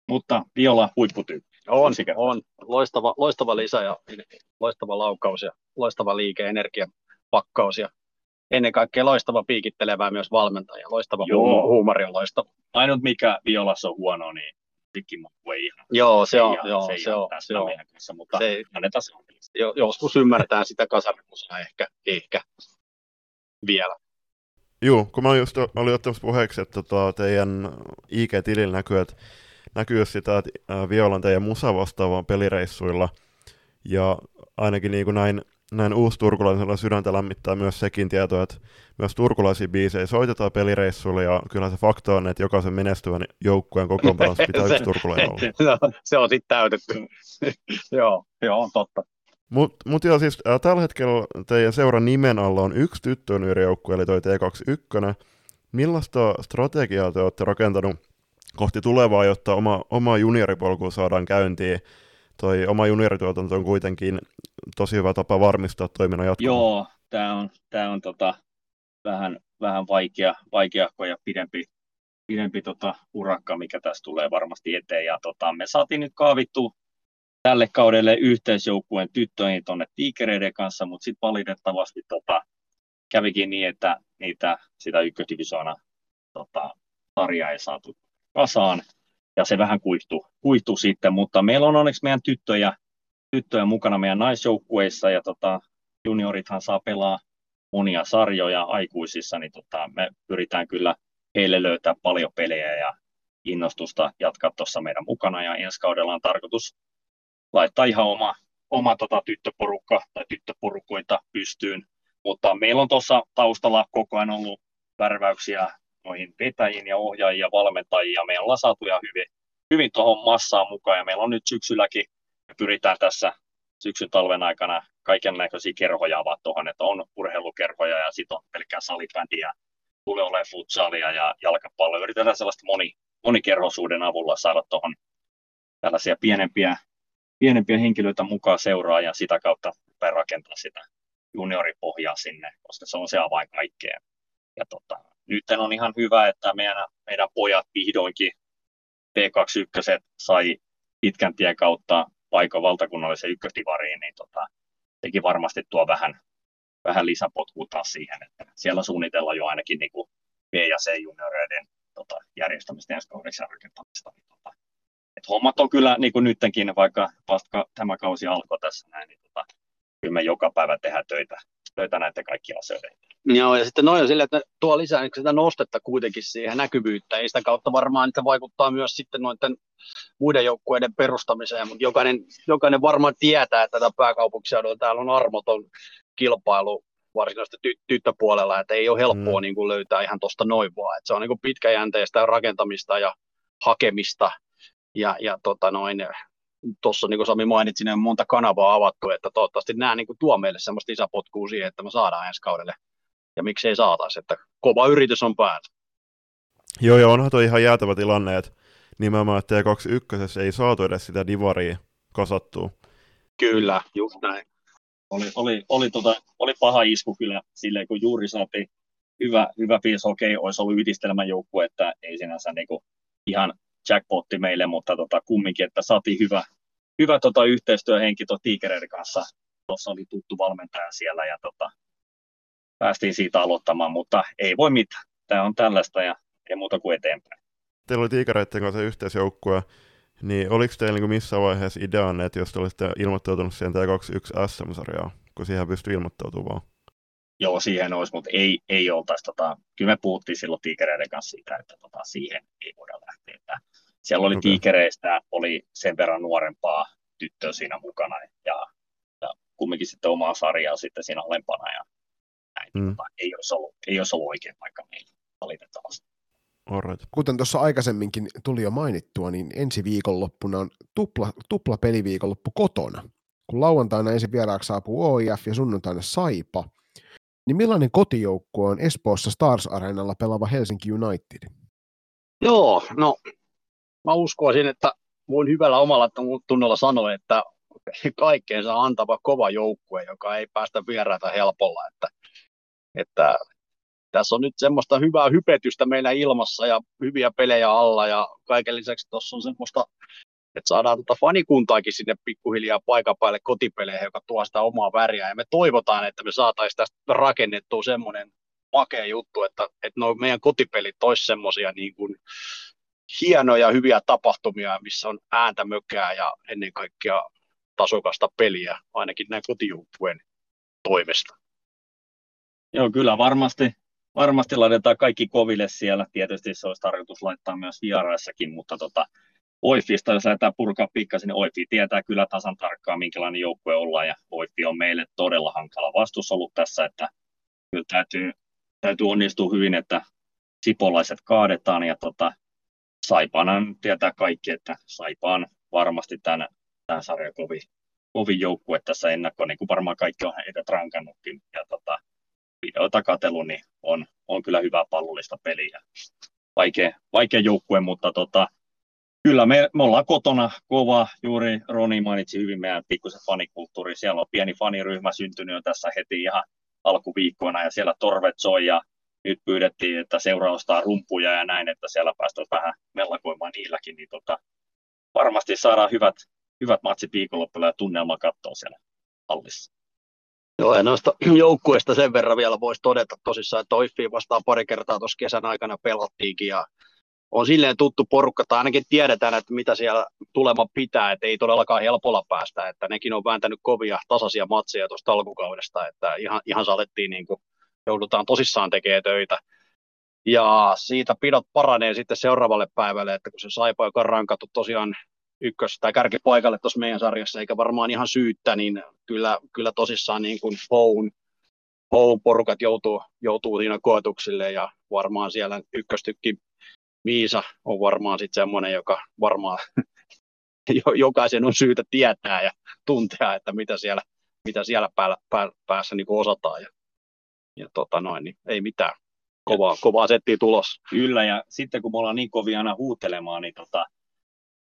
Mutta Viola huipputyyppi. On, on. Loistava, loistava lisä ja loistava laukaus ja loistava liike, energiapakkaus ja ennen kaikkea loistava piikittelevä myös valmentaja. Loistava Joo. huumori on loistava. Ainut mikä Violassa on huono, niin tikkimakku ei ihan. Joo, se, se on, joo, se, se on, se on. Kanssa, mutta se, annetaan se on. Jo, joskus ymmärtää sitä kasarimusaa ehkä, ehkä vielä. Joo, kun mä just olin ottamassa puheeksi, että tota, teidän IG-tilillä näkyy, että näkyy sitä, että Violan teidän musa vastaavaan pelireissuilla, ja ainakin niin kuin näin näin turkulaisella sydäntä lämmittää myös sekin tieto, että myös turkulaisia biisejä soitetaan pelireissuilla ja kyllä se fakta on, että jokaisen menestyvän joukkueen kokoonpanossa pitää yksi turkulainen olla. No, se on sitten täytetty. joo, joo, on totta. Mutta mut joo, siis äh, tällä hetkellä teidän seuran nimen alla on yksi tyttöön joukkue, eli toi T21. Millaista strategiaa te olette rakentanut kohti tulevaa, jotta oma, oma junioripolku saadaan käyntiin? toi oma juniorituotanto on kuitenkin tosi hyvä tapa varmistaa toiminnan jatkoa. Joo, tämä on, tää on tota, vähän, vähän vaikea, vaikea ja pidempi, pidempi tota, urakka, mikä tässä tulee varmasti eteen. Ja tota, me saatiin nyt kaavittu tälle kaudelle yhteisjoukkueen tyttöihin tuonne tiikereiden kanssa, mutta sitten valitettavasti tota, kävikin niin, että niitä, sitä ykkösdivisoona tota, sarjaa ei saatu kasaan ja se vähän kuihtuu, kuihtuu sitten, mutta meillä on onneksi meidän tyttöjä, tyttöjä mukana meidän naisjoukkueissa ja tota, juniorithan saa pelaa monia sarjoja aikuisissa, niin tota, me pyritään kyllä heille löytää paljon pelejä ja innostusta jatkaa tuossa meidän mukana. Ja ensi kaudella on tarkoitus laittaa ihan oma, oma tota, tyttöporukka tai tyttöporukoita pystyyn, mutta meillä on tuossa taustalla koko ajan ollut värväyksiä noihin vetäjiin ja ohjaajiin ja valmentajiin, ja me ollaan saatu ihan hyvin, hyvin tuohon massaan mukaan, ja meillä on nyt syksylläkin, pyritään tässä syksyn talven aikana kaiken näköisiä kerhoja avaa tuohon, että on urheilukerhoja ja sitten on pelkkää salibändiä, tulee olemaan futsalia ja jalkapalloa. Yritetään sellaista moni, monikerhoisuuden avulla saada tuohon tällaisia pienempiä, pienempiä henkilöitä mukaan seuraa ja sitä kautta rakentaa sitä junioripohjaa sinne, koska se on se avain kaikkeen. Ja tota, nyt on ihan hyvä, että meidän, meidän pojat vihdoinkin T21 sai pitkän tien kautta paikan valtakunnallisen ykköstivariin, niin tota, teki varmasti tuo vähän, vähän lisäpotkua taas siihen, että siellä suunnitellaan jo ainakin niin kuin B- ja C-junioreiden tota, järjestämistä ensi kaudeksi ja rakentamista. Niin, tota, et hommat on kyllä niin kuin nytkin, vaikka vasta tämä kausi alkoi tässä näin, niin tota, kyllä me joka päivä tehdään töitä, töitä näiden kaikkia asioita. Joo, ja sitten noin on sille, että tuo lisää niin sitä nostetta kuitenkin siihen näkyvyyttä, ei sitä kautta varmaan, että vaikuttaa myös sitten noiden muiden joukkueiden perustamiseen, mutta jokainen, jokainen varmaan tietää, että tätä pääkaupunkiseudulla täällä on armoton kilpailu varsinaisesti ty- tyttöpuolella, että ei ole helppoa mm. niin kuin löytää ihan tuosta noin vaan, että se on niin kuin pitkäjänteistä rakentamista ja hakemista, ja, ja tota noin, tuossa niin kuin Sami mainitsi, niin on monta kanavaa avattu, että toivottavasti nämä niin kuin tuo meille semmoista lisäpotkua siihen, että me saadaan ensi kaudelle ja miksei saataisi, että kova yritys on päällä. Joo, ja onhan toi ihan jäätävä tilanne, että nimenomaan T21 ei saatu edes sitä divaria kasattua. Kyllä, just näin. Oli, oli, oli, tota, oli paha isku kyllä silleen, kun juuri saatiin hyvä, hyvä fiilis, okei, okay, olisi ollut yhdistelmäjoukku, että ei sinänsä niinku ihan jackpotti meille, mutta tota, kumminkin, että saatiin hyvä, hyvä tota, yhteistyöhenki tuon Tigereiden kanssa. Tuossa oli tuttu valmentaja siellä ja tota, päästiin siitä aloittamaan, mutta ei voi mitään. Tämä on tällaista ja ei muuta kuin eteenpäin. Teillä oli Tiikereiden kanssa yhteisjoukkue, niin oliko teillä niin missä vaiheessa ideanne, että jos te olisitte ilmoittautunut siihen T21 SM-sarjaan, kun siihen pystyy ilmoittautumaan? Joo, siihen olisi, mutta ei, ei oltaisi. Tota, kyllä me puhuttiin silloin tiikereiden kanssa siitä, että tota, siihen ei voida lähteä. Että siellä oli okay. tiikereistä, oli sen verran nuorempaa tyttöä siinä mukana ja, ja kumminkin sitten omaa sarjaa sitten siinä alempana ja näin. Mm. Tota, ei, olisi ollut, ei olisi ollut oikein paikka meillä valitettavasti. Alright. Kuten tuossa aikaisemminkin tuli jo mainittua, niin ensi viikonloppuna on tupla, tupla peliviikonloppu kotona. Kun lauantaina ensin vieraaksi saapuu OIF ja sunnuntaina Saipa, niin millainen kotijoukkue on Espoossa Stars Arenalla pelaava Helsinki United? Joo, no mä uskoisin, että voin hyvällä omalla tunnolla sanoa, että kaikkeensa antava kova joukkue, joka ei päästä vieraita helpolla, että, että tässä on nyt semmoista hyvää hypetystä meillä ilmassa ja hyviä pelejä alla ja kaiken lisäksi tuossa on semmoista, että saadaan tuota fanikuntaakin sinne pikkuhiljaa paikan päälle kotipeleihin, joka tuo sitä omaa väriä ja me toivotaan, että me saataisiin tästä rakennettua semmoinen makea juttu, että, että no meidän kotipelit olisi semmoisia niin kuin hienoja, hyviä tapahtumia, missä on ääntä mökää ja ennen kaikkea tasokasta peliä, ainakin näin kotijoukkueen toimesta. Joo, kyllä varmasti, varmasti laitetaan kaikki koville siellä. Tietysti se olisi tarkoitus laittaa myös vieraissakin, mutta tota, Oifista, jos lähdetään purkaa pikkasen, niin Oifi tietää kyllä tasan tarkkaan, minkälainen joukkue ollaan, ja Oifi on meille todella hankala vastus ollut tässä, että kyllä täytyy, täytyy onnistua hyvin, että sipolaiset kaadetaan, ja tota, Saipana tietää kaikki, että Saipaan varmasti tämän, tämän sarjan kovin, kovin joukkue tässä ennakko, niin kuin varmaan kaikki on heitä rankannutkin. Ja tota, katsellut, niin on, on kyllä hyvä pallollista peliä. Vaikea, vaikea joukkue, mutta tota, kyllä me, me ollaan kotona kova. Juuri Roni mainitsi hyvin meidän pikkusen fanikulttuuri. Siellä on pieni faniryhmä syntynyt jo tässä heti ihan alkuviikkoina ja siellä torvet soi ja nyt pyydettiin, että seura ostaa rumpuja ja näin, että siellä päästään vähän mellakoimaan niilläkin, niin tota, varmasti saadaan hyvät, hyvät matsit viikonloppuna ja tunnelma katsoa siellä hallissa. Joo, ja noista joukkueista sen verran vielä voisi todeta tosissaan, että Oiffiin vastaan pari kertaa tuossa kesän aikana pelattiinkin, ja on silleen tuttu porukka, tai ainakin tiedetään, että mitä siellä tulema pitää, että ei todellakaan helpolla päästä, että nekin on vääntänyt kovia tasaisia matseja tuosta alkukaudesta, että ihan, ihan saatettiin niin kuin, joudutaan tosissaan tekemään töitä. Ja siitä pidot paranee sitten seuraavalle päivälle, että kun se Saipa, joka on rankattu tosiaan ykkös- tai kärkipaikalle tuossa meidän sarjassa, eikä varmaan ihan syyttä, niin kyllä, kyllä tosissaan niin kuin Houn, Houn porukat joutuu, joutuu siinä koetuksille ja varmaan siellä ykköstykki Miisa on varmaan sitten semmoinen, joka varmaan jokaisen on syytä tietää ja tuntea, että mitä siellä, mitä siellä päällä, päässä niin osataan. Ja, ja tota noin, niin ei mitään. Kovaa, kovaa settiä tulos. Kyllä, ja sitten kun me ollaan niin kovia aina huutelemaan, niin tota,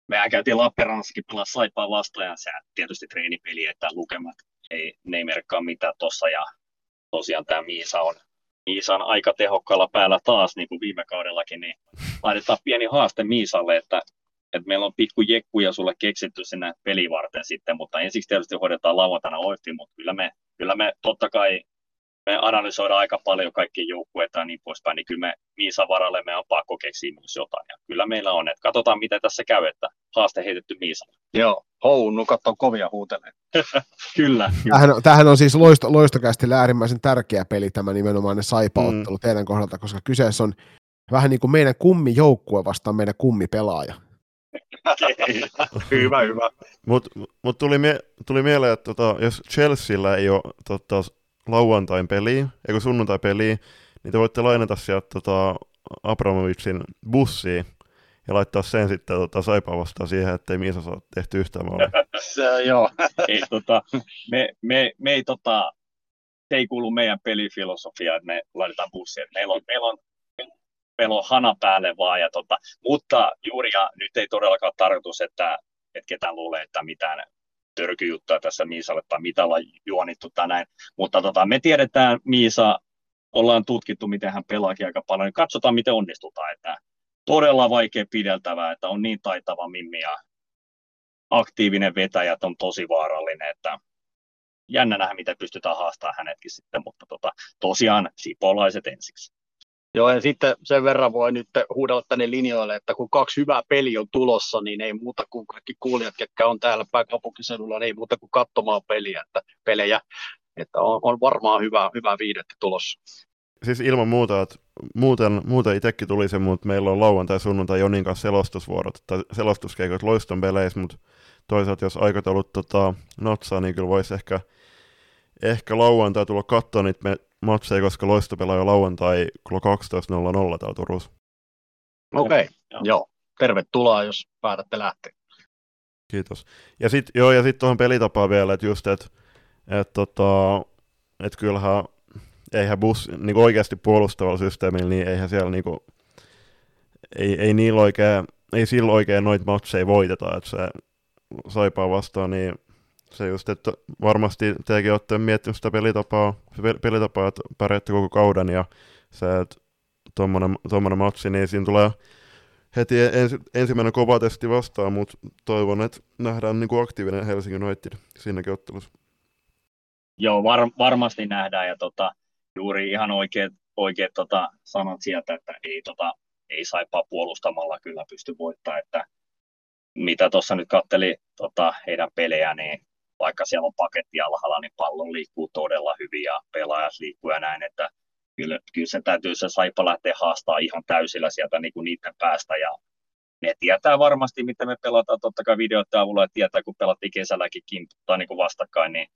mehän käytiin Lappeenrannassakin pelaa Saipaa vastaan, ja se tietysti treenipeli, että lukemat ei, ne ei merkkaa mitään tuossa, ja tosiaan tämä Miisa on, Miisa on aika tehokkaalla päällä taas, niin kuin viime kaudellakin, niin laitetaan pieni haaste Miisalle, että, että meillä on pikku jekkuja sulle keksitty sinne pelivarten sitten, mutta ensiksi tietysti hoidetaan lauantaina oitti, mutta kyllä me, kyllä me totta kai me analysoidaan aika paljon kaikkia joukkueita ja niin poispäin, niin kyllä me Miisan varalle me on pakko keksiä myös jotain. Ja kyllä meillä on, että katsotaan miten tässä käy, että haaste heitetty Miisalle. Joo, nukat on kovia huutelee. kyllä. Tämähän, on, tämähän on siis loisto, loistokästi äärimmäisen tärkeä peli tämä nimenomaan ne saipaottelu mm. teidän kohdalta, koska kyseessä on vähän niin kuin meidän kummijoukkue vastaan meidän kummipelaaja. hyvä, hyvä. Mutta mut tuli, mie- tuli mieleen, että tota, jos Chelsealla ei ole tota, lauantain peliä, eikö sunnuntai peliä, niin te voitte lainata sieltä tota, Abramovicin bussiin ja laittaa sen sitten tota, saipaa vastaan siihen, ettei Miisa saa tehty yhtään maalia. se, joo. ei, tota, me, me, me ei, tota, se ei kuulu meidän pelifilosofiaan, että me laitetaan bussiin. Meillä on, meillä on meillä on hana päälle vaan. Ja tota, mutta juuri ja nyt ei todellakaan tarkoitus, että, että ketään luulee, että mitään törkyjuttua tässä Miisalle tai mitä ollaan juonittu tai näin. Mutta tota, me tiedetään Miisa, ollaan tutkittu, miten hän pelaakin aika paljon. Katsotaan, miten onnistutaan. Että todella vaikea pideltävää, että on niin taitava Mimmi ja aktiivinen vetäjä, että on tosi vaarallinen, että jännä nähdä, miten pystytään haastamaan hänetkin sitten, mutta tota, tosiaan sipolaiset ensiksi. Joo, ja sitten sen verran voi nyt huudella tänne linjoille, että kun kaksi hyvää peliä on tulossa, niin ei muuta kuin kaikki kuulijat, ketkä on täällä pääkaupunkiseudulla, niin ei muuta kuin katsomaan peliä, että, pelejä, että on, on varmaan hyvä, hyvä viidettä tulossa. Siis ilman muuta, että muuten, muuten itsekin tuli se, mutta meillä on lauantai sunnuntai Jonin kanssa selostusvuorot tai selostuskeikot loiston peleissä, mutta toisaalta jos aikataulut tota, notsaa, niin kyllä voisi ehkä, ehkä lauantai tulla katsoa niitä me, matseja, koska Loisto pelaa jo lauantai kello 12.00 täällä Turussa. Okei, okay. joo. joo. Tervetuloa, jos päätätte lähteä. Kiitos. Ja sitten joo, ja sitten tuohon pelitapaan vielä, että just, että et, tota, et kyllähän eihän bus niin oikeasti puolustavalla systeemillä, niin eihän siellä niinku, ei, ei niillä oikein, ei sillä oikein noita matseja voiteta, että se saipaa vastaan, niin se just, että varmasti tekin olette miettinyt sitä pelitapaa, pelitapaa että pärjäätte koko kauden ja se, että tuommoinen, matsi, niin siinä tulee heti ens, ensimmäinen kova testi vastaan, mutta toivon, että nähdään niin kuin aktiivinen Helsingin United siinäkin ottelussa. Joo, var, varmasti nähdään ja tota, juuri ihan oikeat, oikeat tota, sanat sieltä, että ei, tota, ei saipaa puolustamalla kyllä pysty voittamaan, että mitä tuossa nyt katteli tota, heidän pelejä, niin vaikka siellä on paketti alhaalla, niin pallo liikkuu todella hyvin ja pelaajat liikkuu ja näin, että kyllä, kyllä se täytyy se Saipa lähteä haastaa ihan täysillä sieltä niin kuin niiden päästä ja ne tietää varmasti, miten me pelataan totta kai videoiden avulla ja tietää, kun pelattiin kesälläkin tai niin kuin vastakkain, niin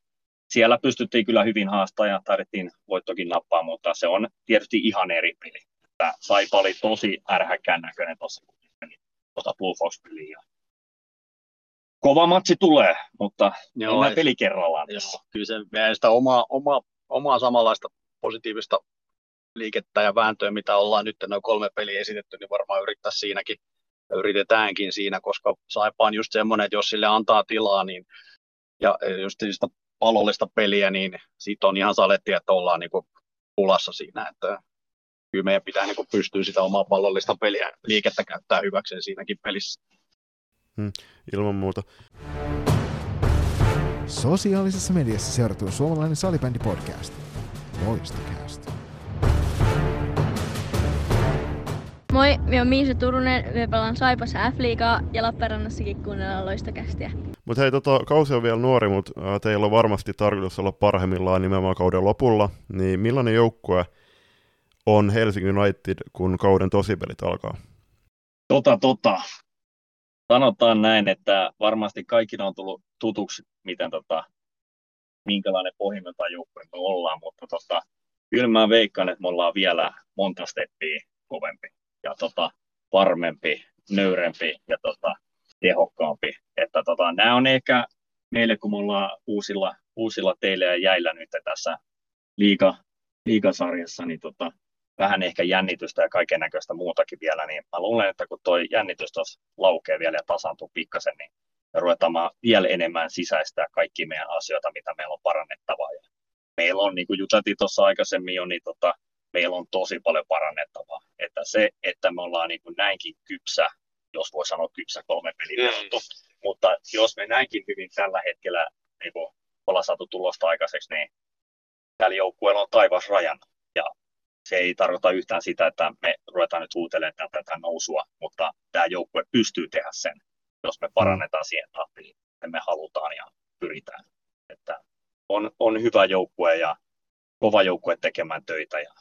siellä pystyttiin kyllä hyvin haastaa ja tarvittiin voittokin nappaa, mutta se on tietysti ihan eri peli. Saipa oli tosi ärhäkkään näköinen tuossa, tuota Blue Fox-peliä kova matsi tulee, mutta Joo, ei peli kerrallaan. Joo, kyllä se sitä omaa, omaa, omaa samanlaista positiivista liikettä ja vääntöä, mitä ollaan nyt noin kolme peliä esitetty, niin varmaan yrittää siinäkin ja yritetäänkin siinä, koska Saipa on just semmoinen, että jos sille antaa tilaa, niin ja just sitä palollista peliä, niin siitä on ihan salettia, että ollaan niin kuin pulassa siinä, että kyllä meidän pitää niin pystyä sitä omaa pallollista peliä liikettä käyttää hyväkseen siinäkin pelissä. Hmm, ilman muuta. Sosiaalisessa mediassa seurattu suomalainen salibändi podcast. Loistokäästä. Moi, minä olen Miisa Turunen, minä pelaan Saipassa F-liigaa ja Lappeenrannassakin kuunnellaan loistokästiä. Mutta hei, tota, kausi on vielä nuori, mutta teillä on varmasti tarkoitus olla parhaimmillaan nimenomaan kauden lopulla. Niin millainen joukkue on Helsingin United, kun kauden tosipelit alkaa? Tota, tota sanotaan näin, että varmasti kaikille on tullut tutuksi, miten tota, minkälainen pohjimmiltaan joukkue me ollaan, mutta tota, kyllä mä veikkaan, että me ollaan vielä monta steppiä kovempi ja tota, varmempi, nöyrempi ja tota, tehokkaampi. Että tota, nämä on ehkä meille, kun me ollaan uusilla, uusilla teille ja jäillä nyt tässä liiga, liigasarjassa, niin tota, vähän ehkä jännitystä ja kaiken näköistä muutakin vielä, niin mä luulen, että kun toi jännitys tuossa laukee vielä ja tasaantuu pikkasen, niin me ruvetaan vielä enemmän sisäistää kaikki meidän asioita, mitä meillä on parannettavaa. Ja meillä on, niin kuin juteltiin tuossa aikaisemmin jo, niin tota, meillä on tosi paljon parannettavaa. Että se, että me ollaan niin kuin näinkin kypsä, jos voi sanoa kypsä kolme peliä, mm. mutta jos me näinkin hyvin tällä hetkellä niin kuin ollaan saatu tulosta aikaiseksi, niin tällä joukkueella on taivas rajan se ei tarkoita yhtään sitä, että me ruvetaan nyt huutelemaan tätä nousua, mutta tämä joukkue pystyy tehdä sen, jos me parannetaan siihen tahtiin, että me halutaan ja pyritään. Että on, on hyvä joukkue ja kova joukkue tekemään töitä ja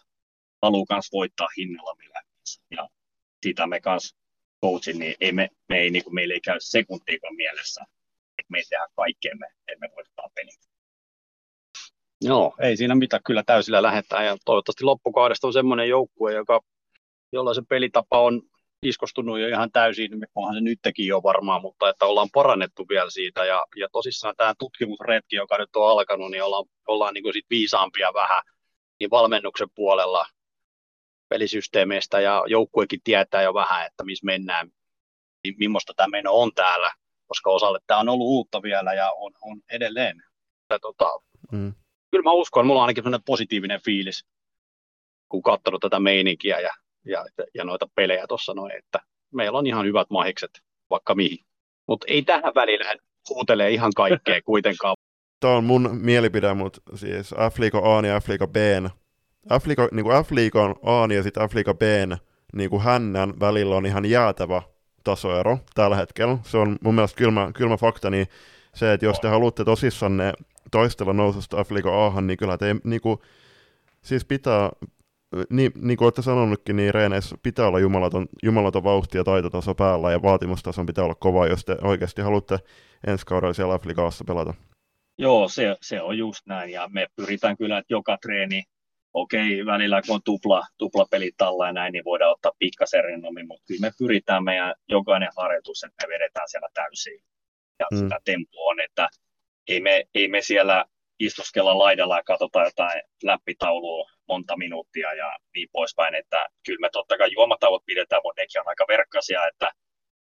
haluaa myös voittaa hinnalla millä Ja sitä me kanssa coachin, niin ei me, me ei, niin kuin, meillä ei käy sekuntiikaan mielessä, että me ei tehdä kaikkeemme, että me voittaa pelit. Joo, ei siinä mitään, kyllä täysillä lähdetään ja toivottavasti loppukaudesta on semmoinen joukkue, joka, jolla se pelitapa on iskostunut jo ihan täysin, onhan se nytkin jo varmaan, mutta että ollaan parannettu vielä siitä. Ja, ja tosissaan tämä tutkimusretki, joka nyt on alkanut, niin ollaan, ollaan niin sit viisaampia vähän niin valmennuksen puolella pelisysteemeistä. Ja joukkuekin tietää jo vähän, että missä mennään, millaista tämä meno on täällä, koska osalle tämä on ollut uutta vielä ja on, on edelleen. Ja, tota, mm kyllä mä uskon, mulla on ainakin sellainen positiivinen fiilis, kun katsonut tätä meininkiä ja, ja, ja noita pelejä tuossa noin, että meillä on ihan hyvät mahikset vaikka mihin. Mutta ei tähän välillä huutele ihan kaikkea kuitenkaan. Tämä on mun mielipide, mutta siis F-liiga A ja F-liiga B. F-liiga, niin kuin A ja sitten F-liiga B, niin kuin hännän välillä on ihan jäätävä tasoero tällä hetkellä. Se on mun mielestä kylmä, kylmä fakta, niin se, että jos te haluatte tosissanne toistella noususta Ahan, niin kyllä te niinku, siis pitää, niin, niin kuin olette sanonutkin, niin reeneissä pitää olla jumalaton, jumalaton vauhti ja taitotaso päällä ja vaatimustason pitää olla kova, jos te oikeasti haluatte ensi kaudella siellä Afrikaassa pelata. Joo, se, se on just näin ja me pyritään kyllä, että joka treeni, okei, välillä kun on tupla, tupla peli talla ja näin, niin voidaan ottaa pikkasen rennommin, mutta kyllä me pyritään meidän jokainen harjoitus, että me vedetään siellä täysin. Ja mm. sitä tempoa on, että ei me, ei me siellä istuskella laidalla ja katsota jotain läppitaulua monta minuuttia ja niin poispäin, että kyllä me totta kai juomatauot pidetään, mutta nekin on aika verkkaisia, että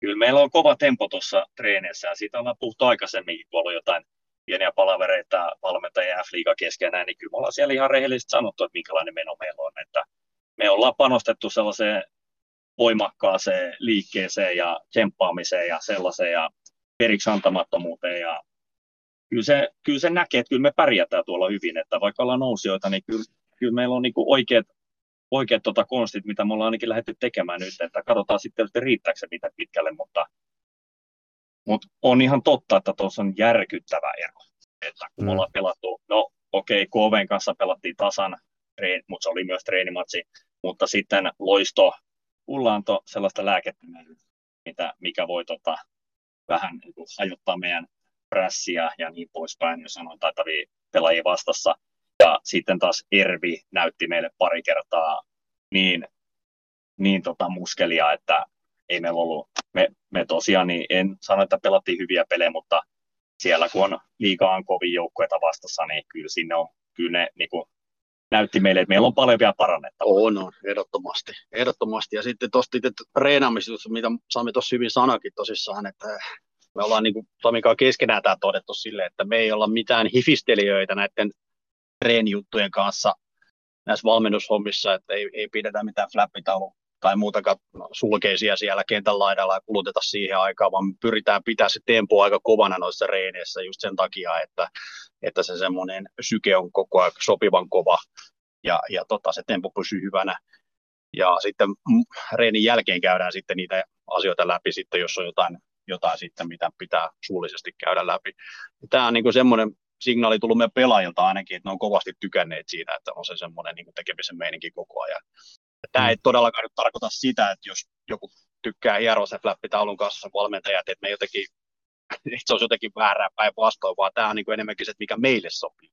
kyllä meillä on kova tempo tuossa treeneissä ja siitä ollaan puhuttu aikaisemminkin, kun on jotain pieniä palavereita valmentajia F-liiga keskenään, niin kyllä me ollaan siellä ihan rehellisesti sanottu, että minkälainen meno meillä on, että me ollaan panostettu sellaiseen voimakkaaseen liikkeeseen ja tsemppaamiseen ja sellaiseen ja periksi antamattomuuteen ja kyllä se, kyllä se näkee, että kyllä me pärjätään tuolla hyvin, että vaikka ollaan nousijoita, niin kyllä, kyllä meillä on niin oikeat, oikeat tota konstit, mitä me ollaan ainakin lähdetty tekemään nyt, että katsotaan sitten, että riittääkö se mitä pitkälle, mutta, mutta on ihan totta, että tuossa on järkyttävä ero, että kun mm. me ollaan pelattu, no okei, okay, KVn kanssa pelattiin tasan, mutta se oli myös treenimatsi, mutta sitten loisto, Ullaanto sellaista lääkettä, mitä, mikä voi tota, vähän niin kuin, hajottaa meidän prässiä ja niin poispäin, jos on taitavia pelaajia vastassa. Ja sitten taas Ervi näytti meille pari kertaa niin, niin tota muskelia, että ei meillä ollut, me, me tosiaan, niin en sano, että pelattiin hyviä pelejä, mutta siellä kun on liikaa kovin joukkueita vastassa, niin kyllä sinne on, kyllä ne niin kuin, näytti meille, että meillä on paljon vielä parannettavaa. On, on, ehdottomasti. ehdottomasti. Ja sitten tuosta treenaamisesta, mitä Sami tuossa hyvin sanoikin tosissaan, että me ollaan niin kuin Tomikaan keskenään tämä todettu sille, että me ei olla mitään hifistelijöitä näiden treenijuttujen kanssa näissä valmennushommissa, että ei, ei pidetä mitään flappitaulu tai muutakaan sulkeisia siellä kentän laidalla ja kuluteta siihen aikaan, vaan me pyritään pitää se tempo aika kovana noissa reeneissä just sen takia, että, että se semmoinen syke on koko ajan sopivan kova ja, ja tota, se tempo pysyy hyvänä. Ja sitten reenin jälkeen käydään sitten niitä asioita läpi sitten, jos on jotain jotain sitten, mitä pitää suullisesti käydä läpi. Tämä on niin kuin semmoinen signaali tullut meidän pelaajilta ainakin, että ne on kovasti tykänneet siitä, että on se semmoinen niin kuin tekemisen meininki koko ajan. Ja tämä ei todellakaan nyt tarkoita sitä, että jos joku tykkää hieroa sen flappitaulun kanssa valmentajat, että me jotenkin, että se olisi jotenkin väärää päinvastoin, vaan tämä on niin kuin enemmänkin se, että mikä meille sopii.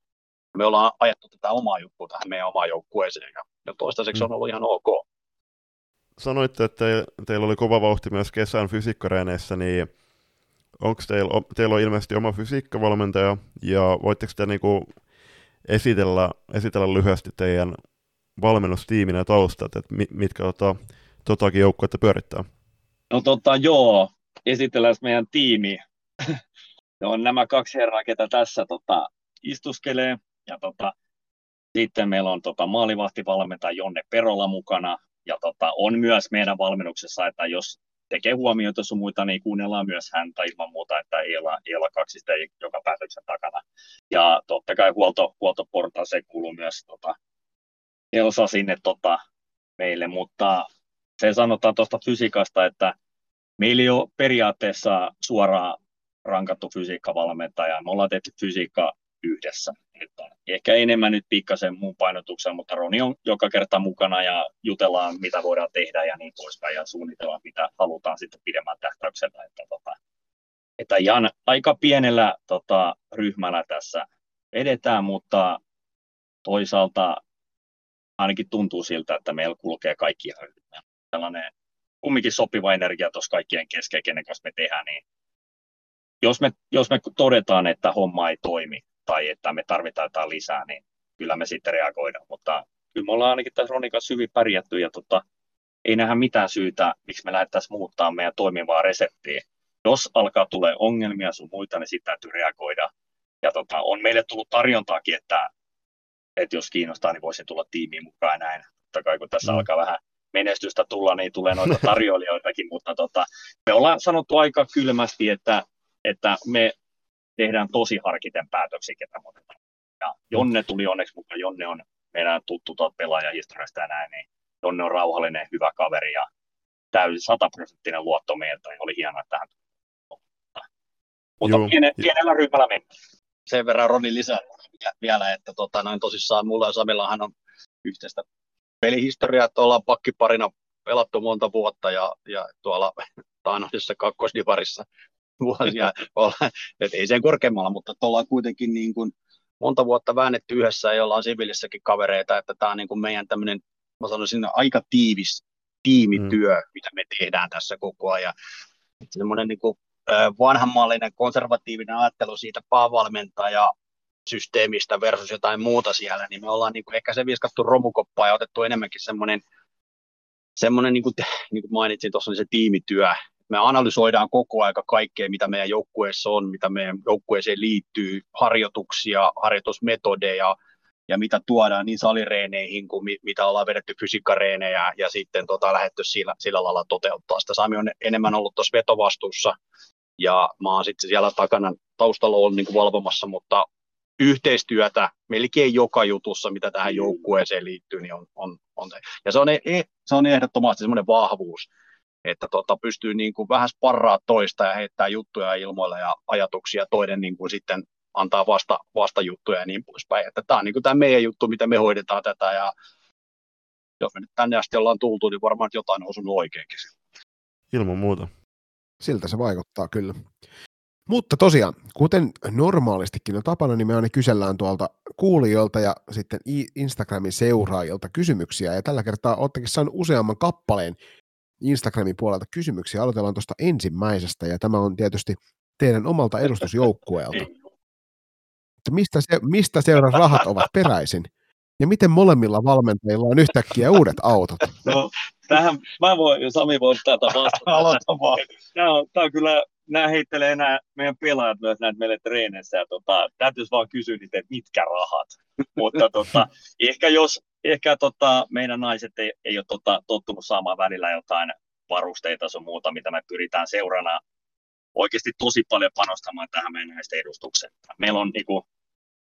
Me ollaan ajettu tätä omaa juttua tähän meidän omaan joukkueeseen ja, ja toistaiseksi on ollut ihan ok sanoitte, että teillä oli kova vauhti myös kesän fysiikkareeneissä, niin onko teillä, teillä on ilmeisesti oma fysiikkavalmentaja, ja voitteko te niinku esitellä, esitellä lyhyesti teidän valmennustiimin ja taustat, että mitkä tota, totakin joukkuetta pyörittää? No tota, joo, esitellään meidän tiimi. on nämä kaksi herraa, ketä tässä tota, istuskelee, ja tota, sitten meillä on tota, maalivahtivalmentaja Jonne Perola mukana, ja tota, on myös meidän valmennuksessa, että jos tekee huomioita sun muita, niin kuunnellaan myös häntä ilman muuta, että ei olla, ei olla kaksista joka päätöksen takana. Ja totta kai huolto, se kuuluu myös tota, Elsa sinne tota, meille, mutta se sanotaan tuosta fysiikasta, että meillä ei ole periaatteessa suoraan rankattu fysiikkavalmentaja. Me ollaan tehty fysiikka yhdessä. Ehkä enemmän nyt pikkasen muun painotuksen, mutta Roni on joka kerta mukana ja jutellaan, mitä voidaan tehdä ja niin poispäin ja suunnitellaan, mitä halutaan sitten pidemmän tähtäyksellä. Että, tota, että ihan aika pienellä tota, ryhmällä tässä edetään, mutta toisaalta ainakin tuntuu siltä, että meillä kulkee kaikki ihan hyvin. Tällainen kumminkin sopiva energia tuossa kaikkien kesken, kenen kanssa me tehdään, niin jos me, jos me todetaan, että homma ei toimi, tai että me tarvitaan jotain lisää, niin kyllä me sitten reagoidaan. Mutta kyllä me ollaan ainakin tässä Ronin kanssa hyvin pärjätty ja tota, ei nähdä mitään syytä, miksi me lähdettäisiin muuttaa meidän toimivaa reseptiä. Jos alkaa tulee ongelmia sun muita, niin sitten täytyy reagoida. Ja tota, on meille tullut tarjontaakin, että, että jos kiinnostaa, niin voisi tulla tiimiin mukaan näin. Totta kai kun tässä mm. alkaa vähän menestystä tulla, niin tulee noita tarjoilijoitakin, mutta tota, me ollaan sanottu aika kylmästi, että, että me tehdään tosi harkiten päätöksiä, ketä otetaan. Ja Jonne tuli onneksi mukaan, Jonne on meidän tuttu pelaaja historiasta ja näin, niin Jonne on rauhallinen, hyvä kaveri ja täysin sataprosenttinen luotto meiltä, ja oli hienoa, että hän mutta piene, pienellä ryhmällä mennään. Sen verran Roni lisää vielä, että tota, noin tosissaan mulla ja Samillahan on yhteistä pelihistoriaa, että ollaan pakkiparina pelattu monta vuotta ja, ja tuolla Taanoisessa kakkosdivarissa vuosia että ei sen korkeammalla, mutta ollaan kuitenkin niin kuin monta vuotta väännetty yhdessä ja ollaan sivilissäkin kavereita, että tämä on niin kuin meidän tämmöinen, mä sanoisin, aika tiivis tiimityö, mm. mitä me tehdään tässä koko ajan. Semmoinen niin kuin, vanhanmallinen konservatiivinen ajattelu siitä päävalmentaja systeemistä versus jotain muuta siellä, niin me ollaan niin kuin ehkä se viskattu romukoppaa ja otettu enemmänkin semmoinen, semmoinen niin kuin, niin kuin mainitsin tuossa, niin se tiimityö, me analysoidaan koko aika kaikkea, mitä meidän joukkueessa on, mitä meidän joukkueeseen liittyy, harjoituksia, harjoitusmetodeja, ja mitä tuodaan niin salireeneihin kuin mi, mitä ollaan vedetty fysiikkareenejä ja sitten tota, lähdetty sillä, sillä lailla toteuttaa sitä. Sami on enemmän ollut tuossa vetovastuussa ja mä oon sitten siellä takana taustalla ollut niin kuin valvomassa, mutta yhteistyötä melkein joka jutussa, mitä tähän joukkueeseen liittyy, niin on, on, on ja se on, e, e, se on ehdottomasti semmoinen vahvuus, että tota, pystyy niin kuin vähän sparraa toista ja heittää juttuja ilmoilla ja ajatuksia, toinen niin kuin sitten antaa vasta, vasta juttuja ja niin poispäin. Että tämä on niin kuin tämä meidän juttu, miten me hoidetaan tätä ja jos me nyt tänne asti ollaan tultu, niin varmaan jotain on osunut oikeinkin. Ilman muuta. Siltä se vaikuttaa kyllä. Mutta tosiaan, kuten normaalistikin on tapana, niin me aina kysellään tuolta kuulijoilta ja sitten Instagramin seuraajilta kysymyksiä. Ja tällä kertaa olettekin saanut useamman kappaleen Instagramin puolelta kysymyksiä. Aloitellaan tuosta ensimmäisestä, ja tämä on tietysti teidän omalta edustusjoukkueelta. Mistä, se, mistä seuran rahat ovat peräisin? Ja miten molemmilla valmentajilla on yhtäkkiä uudet autot? No, tähän mä voin, Sami voi tätä vastata. Tämä on, tämä on kyllä nämä heittelee nämä meidän pelaajat myös näitä meille treeneissä, ja tota, täytyisi vaan kysyä niitä, että mitkä rahat. Mutta tota, ehkä jos ehkä tota, meidän naiset ei, ei ole tota, tottunut saamaan välillä jotain varusteita sun muuta, mitä me pyritään seurana oikeasti tosi paljon panostamaan tähän meidän naisten edustukseen. Meillä on niinku,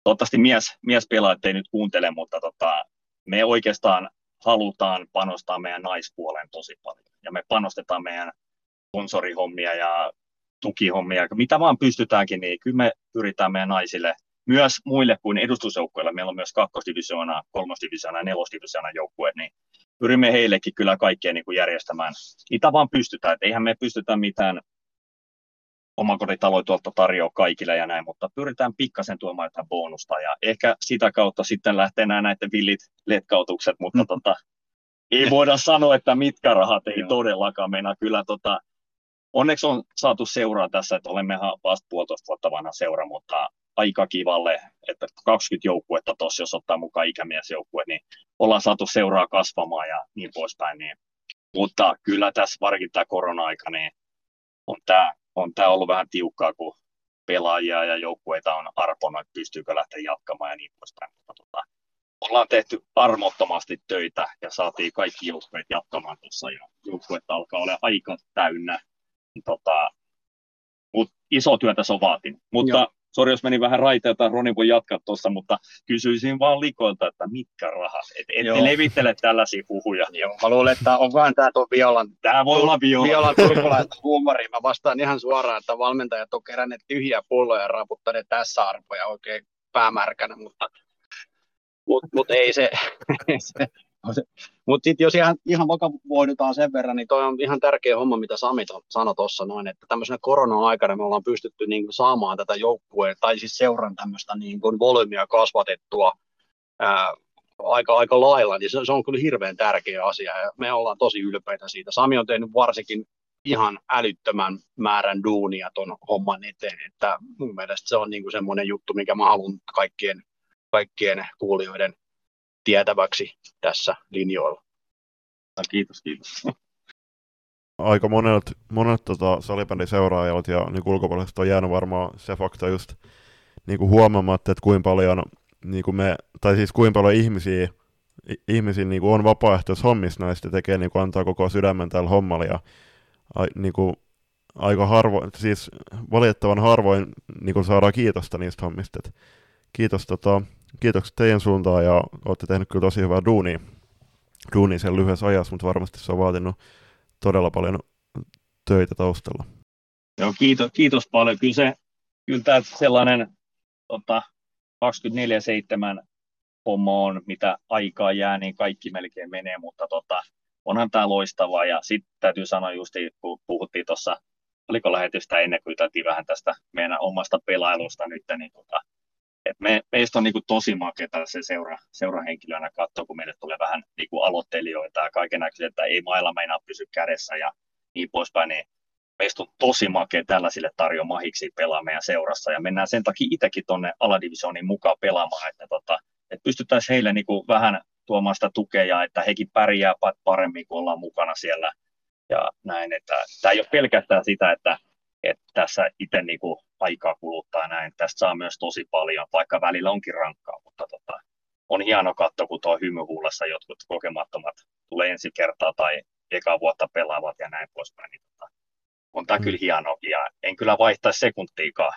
toivottavasti mies, miespelaajat ei nyt kuuntele, mutta tota, me oikeastaan halutaan panostaa meidän naispuoleen tosi paljon. Ja me panostetaan meidän sponsorihommia ja tukihommia, mitä vaan pystytäänkin, niin kyllä me pyritään meidän naisille myös muille kuin edustusjoukkueille. Meillä on myös kakkosdivisioona, kolmosdivisioona ja nelosdivisioona joukkueet, niin pyrimme heillekin kyllä kaikkea niin kuin järjestämään. Mitä vaan pystytään, että eihän me pystytä mitään omakotitaloja tuolta tarjoaa kaikille ja näin, mutta pyritään pikkasen tuomaan jotain bonusta ja ehkä sitä kautta sitten lähtee nämä näiden villit letkautukset, mutta mm. tota, ei voida sanoa, että mitkä rahat ei todellakaan mennä. Kyllä tota, onneksi on saatu seuraa tässä, että olemme vasta puolitoista vuotta vanha seura, mutta aika kivalle, että 20 joukkuetta tuossa, jos ottaa mukaan ikämiesjoukkue, niin ollaan saatu seuraa kasvamaan ja niin poispäin. Niin. Mutta kyllä tässä varsinkin tämä korona-aika, niin on tämä, on tämä ollut vähän tiukkaa, kun pelaajia ja joukkueita on arponut, että pystyykö lähteä jatkamaan ja niin poispäin. Mutta tota, ollaan tehty armottomasti töitä ja saatiin kaikki joukkueet jatkamaan tuossa ja joukkueet alkaa olla aika täynnä niin tota, mut iso työ tässä on vaatinut. Mutta sori, jos meni vähän raiteilta, Roni voi jatkaa tuossa, mutta kysyisin vaan likoilta, että mitkä rahat, et, ette levittele tällaisia huhuja. Joo, mä luulen, että onkohan tämä tuo Violan, tämä voi olla Violan. Violan turkulaista huumori. Mä vastaan ihan suoraan, että valmentajat on keränneet tyhjiä pulloja ja raaputtaneet tässä arpoja oikein päämärkänä, mutta mutta mut ei se, se mutta sitten jos ihan, ihan vakavoidutaan sen verran, niin toi on ihan tärkeä homma, mitä Sami sanoi tuossa noin, että tämmöisenä korona-aikana me ollaan pystytty niin kuin saamaan tätä joukkueen, tai siis seuran tämmöistä niin kuin volyymia kasvatettua ää, aika, aika lailla, niin se, se on kyllä hirveän tärkeä asia, ja me ollaan tosi ylpeitä siitä. Sami on tehnyt varsinkin ihan älyttömän määrän duunia tuon homman eteen, että mun mielestä se on niin semmoinen juttu, mikä mä haluan kaikkien, kaikkien kuulijoiden tietäväksi tässä linjoilla. Kiitos, kiitos. Aika monet, monet tota, salibändin seuraajat ja niin ulkopuoliset on jäänyt varmaan se fakta just niin kuin huomaamatta, että kuinka paljon, niin kuin me, tai siis kuinka paljon ihmisiä, ihmisiä niin kuin on vapaaehtoishommissa näistä tekee, niin kuin antaa koko sydämen tällä hommalla ja niin kuin, aika harvoin, siis valitettavan harvoin niin kuin saadaan kiitosta niistä hommista. Et kiitos tota, kiitokset teidän suuntaan ja olette tehnyt kyllä tosi hyvää duunia, duunia sen lyhyessä ajassa, mutta varmasti se on vaatinut todella paljon töitä taustalla. Joo, kiitos, kiitos paljon. Kyllä, se, kyllä tämä sellainen tota, 24-7 homma on, mitä aikaa jää, niin kaikki melkein menee, mutta tota, onhan tämä loistavaa. Ja sitten täytyy sanoa just, kun puhuttiin tuossa, oliko lähetystä ennen kuin vähän tästä meidän omasta pelailusta nyt, niin tota, et me, meistä on niin kuin tosi makeata se seura, seurahenkilönä katsoa, kun meille tulee vähän niin kuin aloittelijoita ja kaiken että ei mailla meinaa pysy kädessä ja niin poispäin, niin meistä on tosi makea tällaisille tarjoa mahiksi pelaa meidän seurassa. Ja mennään sen takia itsekin tuonne aladivisionin mukaan pelaamaan, että, tota, että pystyttäisiin heille niin kuin vähän tuomaan sitä tukea, että hekin pärjää paremmin, kun ollaan mukana siellä ja näin, että tämä ei ole pelkästään sitä, että että tässä itse niin kuin aikaa kuluttaa näin. Tästä saa myös tosi paljon, vaikka välillä onkin rankkaa, mutta tota, on hieno katto, kun tuo hymyhuulessa jotkut kokemattomat tulee ensi kertaa tai eka vuotta pelaavat ja näin poispäin. Niin tota, on tämä mm. kyllä hieno ja en kyllä vaihtaisi sekuntiikaan,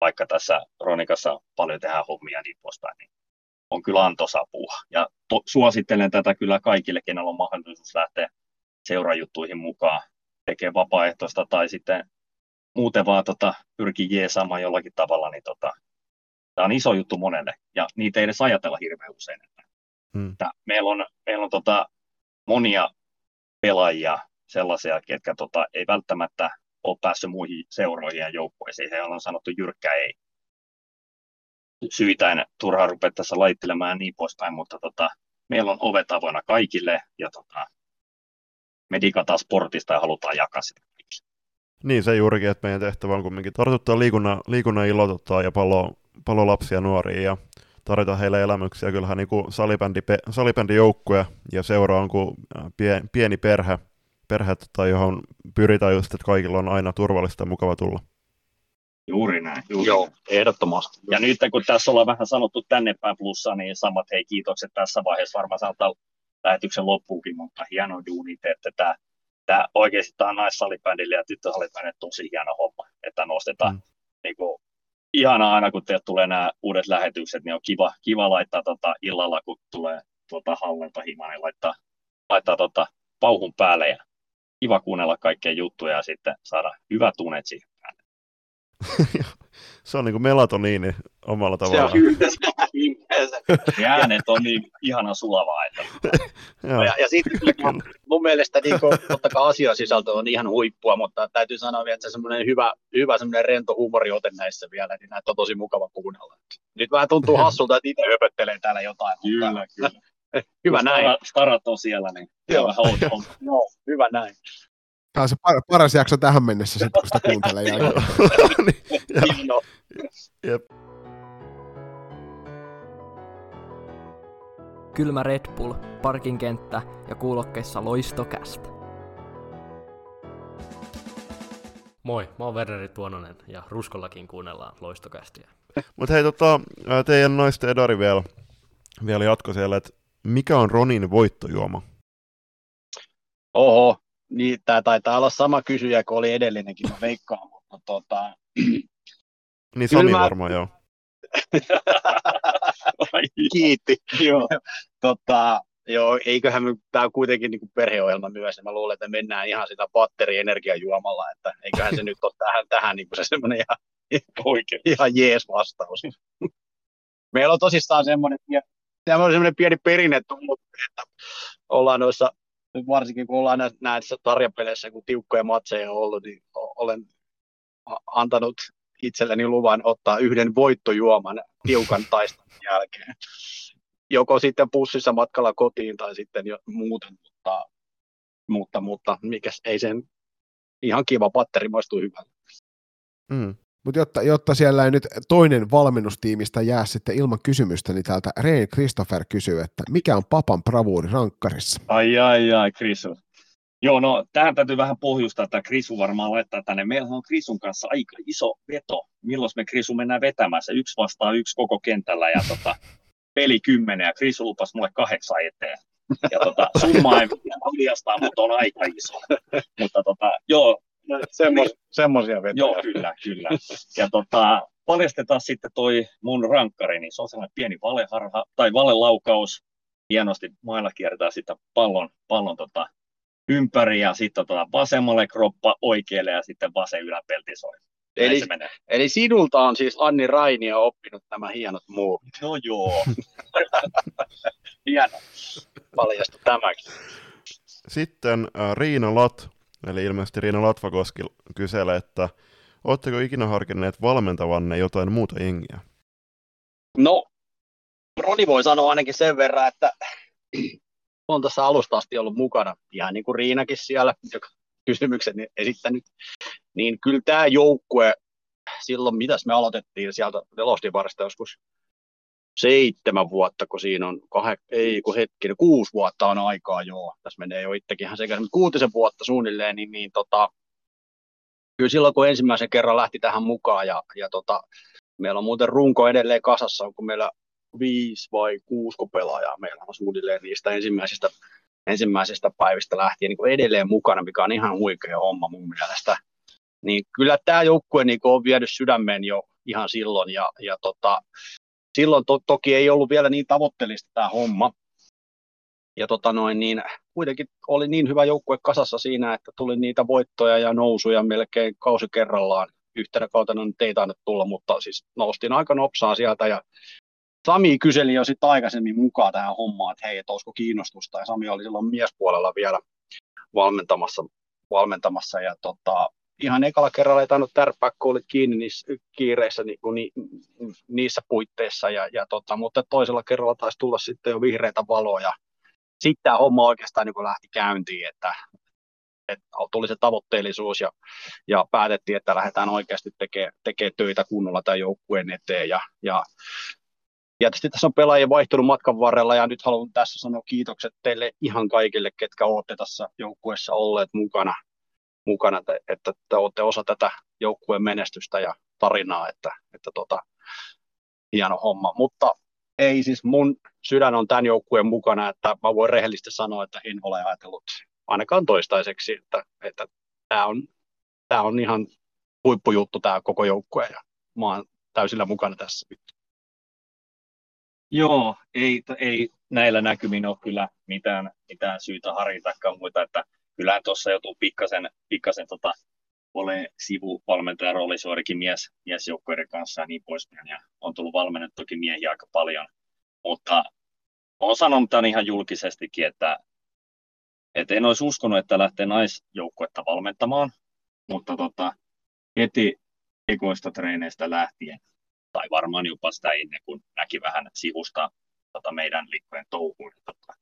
vaikka tässä Ronikassa paljon tehdään hommia ja niin poispäin. Niin on kyllä antosapua. Ja to, suosittelen tätä kyllä kaikille, kenellä on mahdollisuus lähteä seurajuttuihin mukaan, tekee vapaaehtoista tai sitten muuten vaan tota, pyrkii jeesaamaan jollakin tavalla, niin tota, tämä on iso juttu monelle, ja niitä ei edes ajatella hirveän usein. Hmm. että meillä on, meillä on tota, monia pelaajia, sellaisia, ketkä tota, ei välttämättä ole päässyt muihin seuroihin ja joukkueisiin. He on sanottu jyrkkä ei. Syitä en turhaan rupea tässä laittelemaan ja niin poispäin, mutta tota, meillä on ovet avoinna kaikille ja tota, me digataan sportista ja halutaan jakaa sitä Niin, se juurikin, että meidän tehtävä on kuitenkin tartuttaa liikunnan, liikunnan ilotuttaa ja palo, palo lapsia nuoria ja tarjota heille elämyksiä. Kyllähän niin kuin salibändi, salibändijoukkue ja seura on kuin pien, pieni perhe, perhe tai johon pyritään just, että kaikilla on aina turvallista ja mukava tulla. Juuri näin. Juuri Joo, ehdottomasti. Ja nyt kun tässä ollaan vähän sanottu tänne päin plussa, niin samat hei kiitokset tässä vaiheessa varmaan saattaa lähetyksen loppuunkin, mutta hieno duuni että tämä, tämä oikeasti tämä naissalibändille ja tyttösalibändille tosi hieno homma, että nostetaan mm. niin kuin, ihanaa aina, kun teille tulee nämä uudet lähetykset, niin on kiva, kiva laittaa tota, illalla, kun tulee tuota, hallelta himaan, niin laittaa, laittaa tota, pauhun päälle ja kiva kuunnella kaikkea juttuja ja sitten saada hyvät tunet siihen se on niin kuin melatoniini omalla tavallaan. Se on äänet on niin ihana sulavaa. Että... ja, ja sitten mun mielestä niin kuin, totta kai asiasisältö on ihan huippua, mutta täytyy sanoa vielä, että se semmoinen hyvä, hyvä semmoinen rento huumoriote näissä vielä, niin näitä on tosi mukava kuunnella. Nyt vähän tuntuu hassulta, että itse höpöttelee täällä jotain. Kyllä, mutta... kyllä. hyvä Kun näin. Starat on siellä, niin Joo. vähän Joo, hyvä näin. Tämä on se par- paras jakso tähän mennessä, sit, kun sitä kuuntelee jälkeen. niin, no. Jep. Kylmä Red Bull, parkinkenttä ja kuulokkeissa loistokästä. Moi, mä oon Werneri Tuononen ja Ruskollakin kuunnellaan loistokästiä. Mutta hei, tota, teidän naisten Edari vielä, vielä jatko siellä, että mikä on Ronin voittojuoma? Oho, niin, tämä taitaa olla sama kysyjä kuin oli edellinenkin, mä veikkaan, mutta tota... Niin Sami mä... varmaan, joo. Kiitti. joo. tota, joo, eiköhän tämä on kuitenkin niin kuin perheohjelma myös, ja mä luulen, että mennään ihan sitä batterienergiajuomalla, että eiköhän se nyt ole tähän, tähän niin kuin se semmoinen ihan, Oikein. ihan jees vastaus. Meillä on tosissaan semmoinen, semmoinen pieni perinne tullut, että ollaan noissa varsinkin kun ollaan näissä tarjapeleissä, kun tiukkoja matseja on ollut, niin olen antanut itselleni luvan ottaa yhden voittojuoman tiukan taistelun jälkeen. Joko sitten pussissa matkalla kotiin tai sitten jo muuten, mutta, mutta, mutta mikäs ei sen ihan kiva patteri maistuu hyvältä. Mm. Mutta jotta, jotta siellä ei nyt toinen valmennustiimistä jää sitten ilman kysymystä, niin täältä Rein Christopher kysyy, että mikä on papan bravuuri rankkarissa? Ai ai ai, Krisu. Joo, no tähän täytyy vähän pohjustaa, että Krisu varmaan laittaa tänne. Meillä on Krisun kanssa aika iso veto. Milloin me Krisu mennään vetämään se yksi vastaan yksi koko kentällä ja tota, peli kymmenen ja Krisu lupasi mulle kahdeksan eteen. Ja tota, summa ei paljastaa, mutta on aika iso. Mutta tota, joo, Semmos, semmoisia vetoja. Joo, kyllä, kyllä. Ja tota, paljastetaan sitten toi mun rankkari, niin se on sellainen pieni valeharha, tai valelaukaus. Hienosti mailla kiertää sitä pallon, pallon tota, ympäri ja sitten tota, vasemmalle kroppa oikealle ja sitten vasen yläpelti soi. Eli, eli sinulta on siis Anni Rainio oppinut nämä hienot muovit. No joo. Hieno. Paljastu tämäkin. Sitten äh, Riina Lat Eli ilmeisesti Riina Latvakoski kyselee, että oletteko ikinä harkinneet valmentavanne jotain muuta jengiä? No, Roni voi sanoa ainakin sen verran, että on tässä alusta asti ollut mukana, ihan niin kuin Riinakin siellä, joka kysymyksen esittänyt, niin kyllä tämä joukkue, silloin mitäs me aloitettiin sieltä Velostivarista joskus seitsemän vuotta, kun siinä on, kah- ei kun hetkinen, kuusi vuotta on aikaa, joo, tässä menee jo itsekin ihan sekä kuutisen vuotta suunnilleen, niin, niin tota, kyllä silloin kun ensimmäisen kerran lähti tähän mukaan ja, ja tota, meillä on muuten runko edelleen kasassa, kun meillä viisi vai kuusi pelaajaa meillä on suunnilleen niistä ensimmäisistä, ensimmäisistä päivistä lähtien niin edelleen mukana, mikä on ihan huikea homma mun mielestä. Niin kyllä tämä joukkue niin on vienyt sydämeen jo ihan silloin ja, ja tota, silloin to, toki ei ollut vielä niin tavoitteellista tämä homma. Ja tota noin, niin kuitenkin oli niin hyvä joukkue kasassa siinä, että tuli niitä voittoja ja nousuja melkein kausi kerrallaan. Yhtenä kautena nyt ei tainnut tulla, mutta siis noustiin aika nopsaa sieltä ja Sami kyseli jo sitten aikaisemmin mukaan tähän hommaan, että hei, että olisiko kiinnostusta, ja Sami oli silloin miespuolella vielä valmentamassa, valmentamassa ja tota, ihan ekalla kerralla ei tainnut tärppää, kun olit kiinni niissä kiireissä niin kuin ni, niissä puitteissa, ja, ja tota, mutta toisella kerralla taisi tulla sitten jo vihreitä valoja. Sitten tämä homma oikeastaan niin lähti käyntiin, että, että tuli se tavoitteellisuus ja, ja päätettiin, että lähdetään oikeasti tekemään tekee töitä kunnolla tämän joukkueen eteen. Ja, ja tietysti tässä on pelaajia vaihtunut matkan varrella ja nyt haluan tässä sanoa kiitokset teille ihan kaikille, ketkä olette tässä joukkueessa olleet mukana mukana, että, että te olette osa tätä joukkueen menestystä ja tarinaa, että, että tota, hieno homma. Mutta ei siis mun sydän on tämän joukkueen mukana, että mä voin rehellisesti sanoa, että en ole ajatellut ainakaan toistaiseksi, että, että tämä on, tämä on ihan huippujuttu tämä koko joukkue ja mä oon täysillä mukana tässä. Joo, ei, ei näillä näkymin ole kyllä mitään, mitään syytä harjoitakaan muita, että kyllähän tuossa joutuu pikkasen, pikkasen tota, ole sivuvalmentajan roolissa joidenkin mies, miesjoukkoiden kanssa ja niin poispäin. Ja on tullut valmennettukin miehiä aika paljon. Mutta olen sanonut tämän ihan julkisestikin, että, että en olisi uskonut, että lähtee naisjoukkuetta valmentamaan, mutta tota, heti ekoista treeneistä lähtien, tai varmaan jopa sitä ennen kuin näki vähän sivusta tota meidän liikkojen touhuun, niin tota,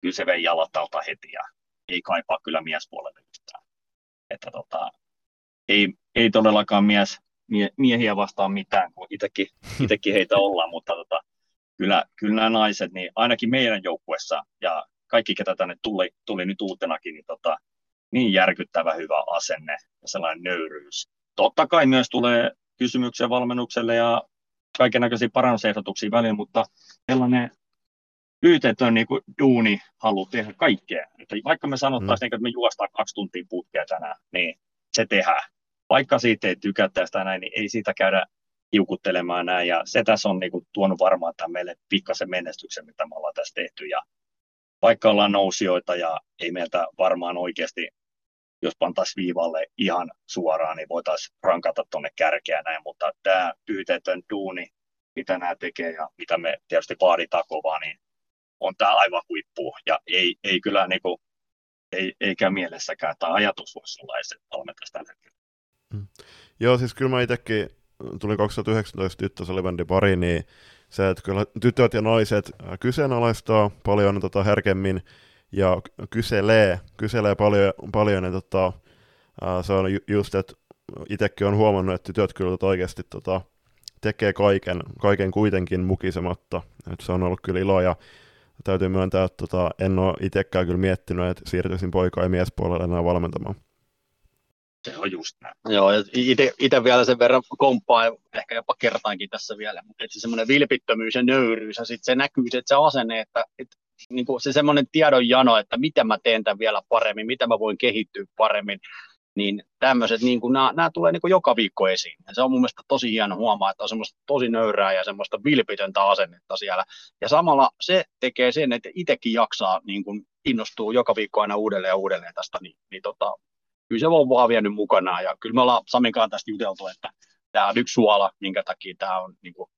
kyllä se vei jalat alta heti ja ei kaipaa kyllä miespuolelle yhtään. Että tota, ei, ei todellakaan mies, mie, miehiä vastaan mitään, kun itsekin, itsekin heitä ollaan, mutta tota, kyllä, kyllä nämä naiset, niin ainakin meidän joukkuessa ja kaikki, ketä tänne tuli, tuli nyt uutenakin, niin, tota, niin järkyttävä hyvä asenne ja sellainen nöyryys. Totta kai myös tulee kysymyksiä valmennukselle ja kaiken näköisiä parannusehdotuksia väliin, mutta sellainen pyytetön niin kuin duuni halu tehdä kaikkea. Että vaikka me sanottaisiin, mm. että me juostaan kaksi tuntia putkea tänään, niin se tehdään. Vaikka siitä ei tykätä sitä näin, niin ei siitä käydä hiukuttelemaan näin. Ja se tässä on niin kuin, tuonut varmaan tämän meille pikkasen menestyksen, mitä me ollaan tässä tehty. Ja vaikka ollaan nousijoita ja ei meiltä varmaan oikeasti, jos pantaisiin viivalle ihan suoraan, niin voitaisiin rankata tuonne kärkeä näin, mutta tämä pyyteetön duuni, mitä nämä tekee ja mitä me tietysti vaaditaan kovaa, niin on tämä aivan huippu. Ja ei, ei kyllä niin kuin, ei, eikä mielessäkään tämä ajatus voisi olla edes valmentaisi tällä hetkellä. Mm. Joo, siis kyllä mä itsekin tulin 2019 tyttösalibändin pari, niin se, että kyllä tytöt ja naiset kyseenalaistaa paljon tota, herkemmin ja kyselee, kyselee paljon, paljon ja tota, se on just, että itsekin on huomannut, että tytöt kyllä tota oikeasti tota, tekee kaiken, kaiken kuitenkin mukisematta. että se on ollut kyllä ilo ja täytyy myöntää, että tota, en ole itsekään kyllä miettinyt, että siirtyisin poika- ja miespuolelle enää valmentamaan. Se on just näin. Joo, ja itse vielä sen verran komppaa, ehkä jopa kertaankin tässä vielä, mutta se semmoinen vilpittömyys ja nöyryys, ja sitten se näkyy, että se asenne, että, että niin kuin se semmoinen tiedonjano, että miten mä teen tämän vielä paremmin, miten mä voin kehittyä paremmin, niin tämmöiset, niin kuin, nämä, nämä tulee niin kuin joka viikko esiin. Ja se on mun mielestä tosi hieno huomaa, että on semmoista tosi nöyrää ja semmoista vilpitöntä asennetta siellä. Ja samalla se tekee sen, että itsekin jaksaa niin kuin innostuu joka viikko aina uudelleen ja uudelleen tästä, niin, niin tota, kyllä se on vaan vienyt mukanaan. Ja kyllä me ollaan Saminkaan tästä juteltu, että tämä on yksi suola, minkä takia tämä on niin kuin,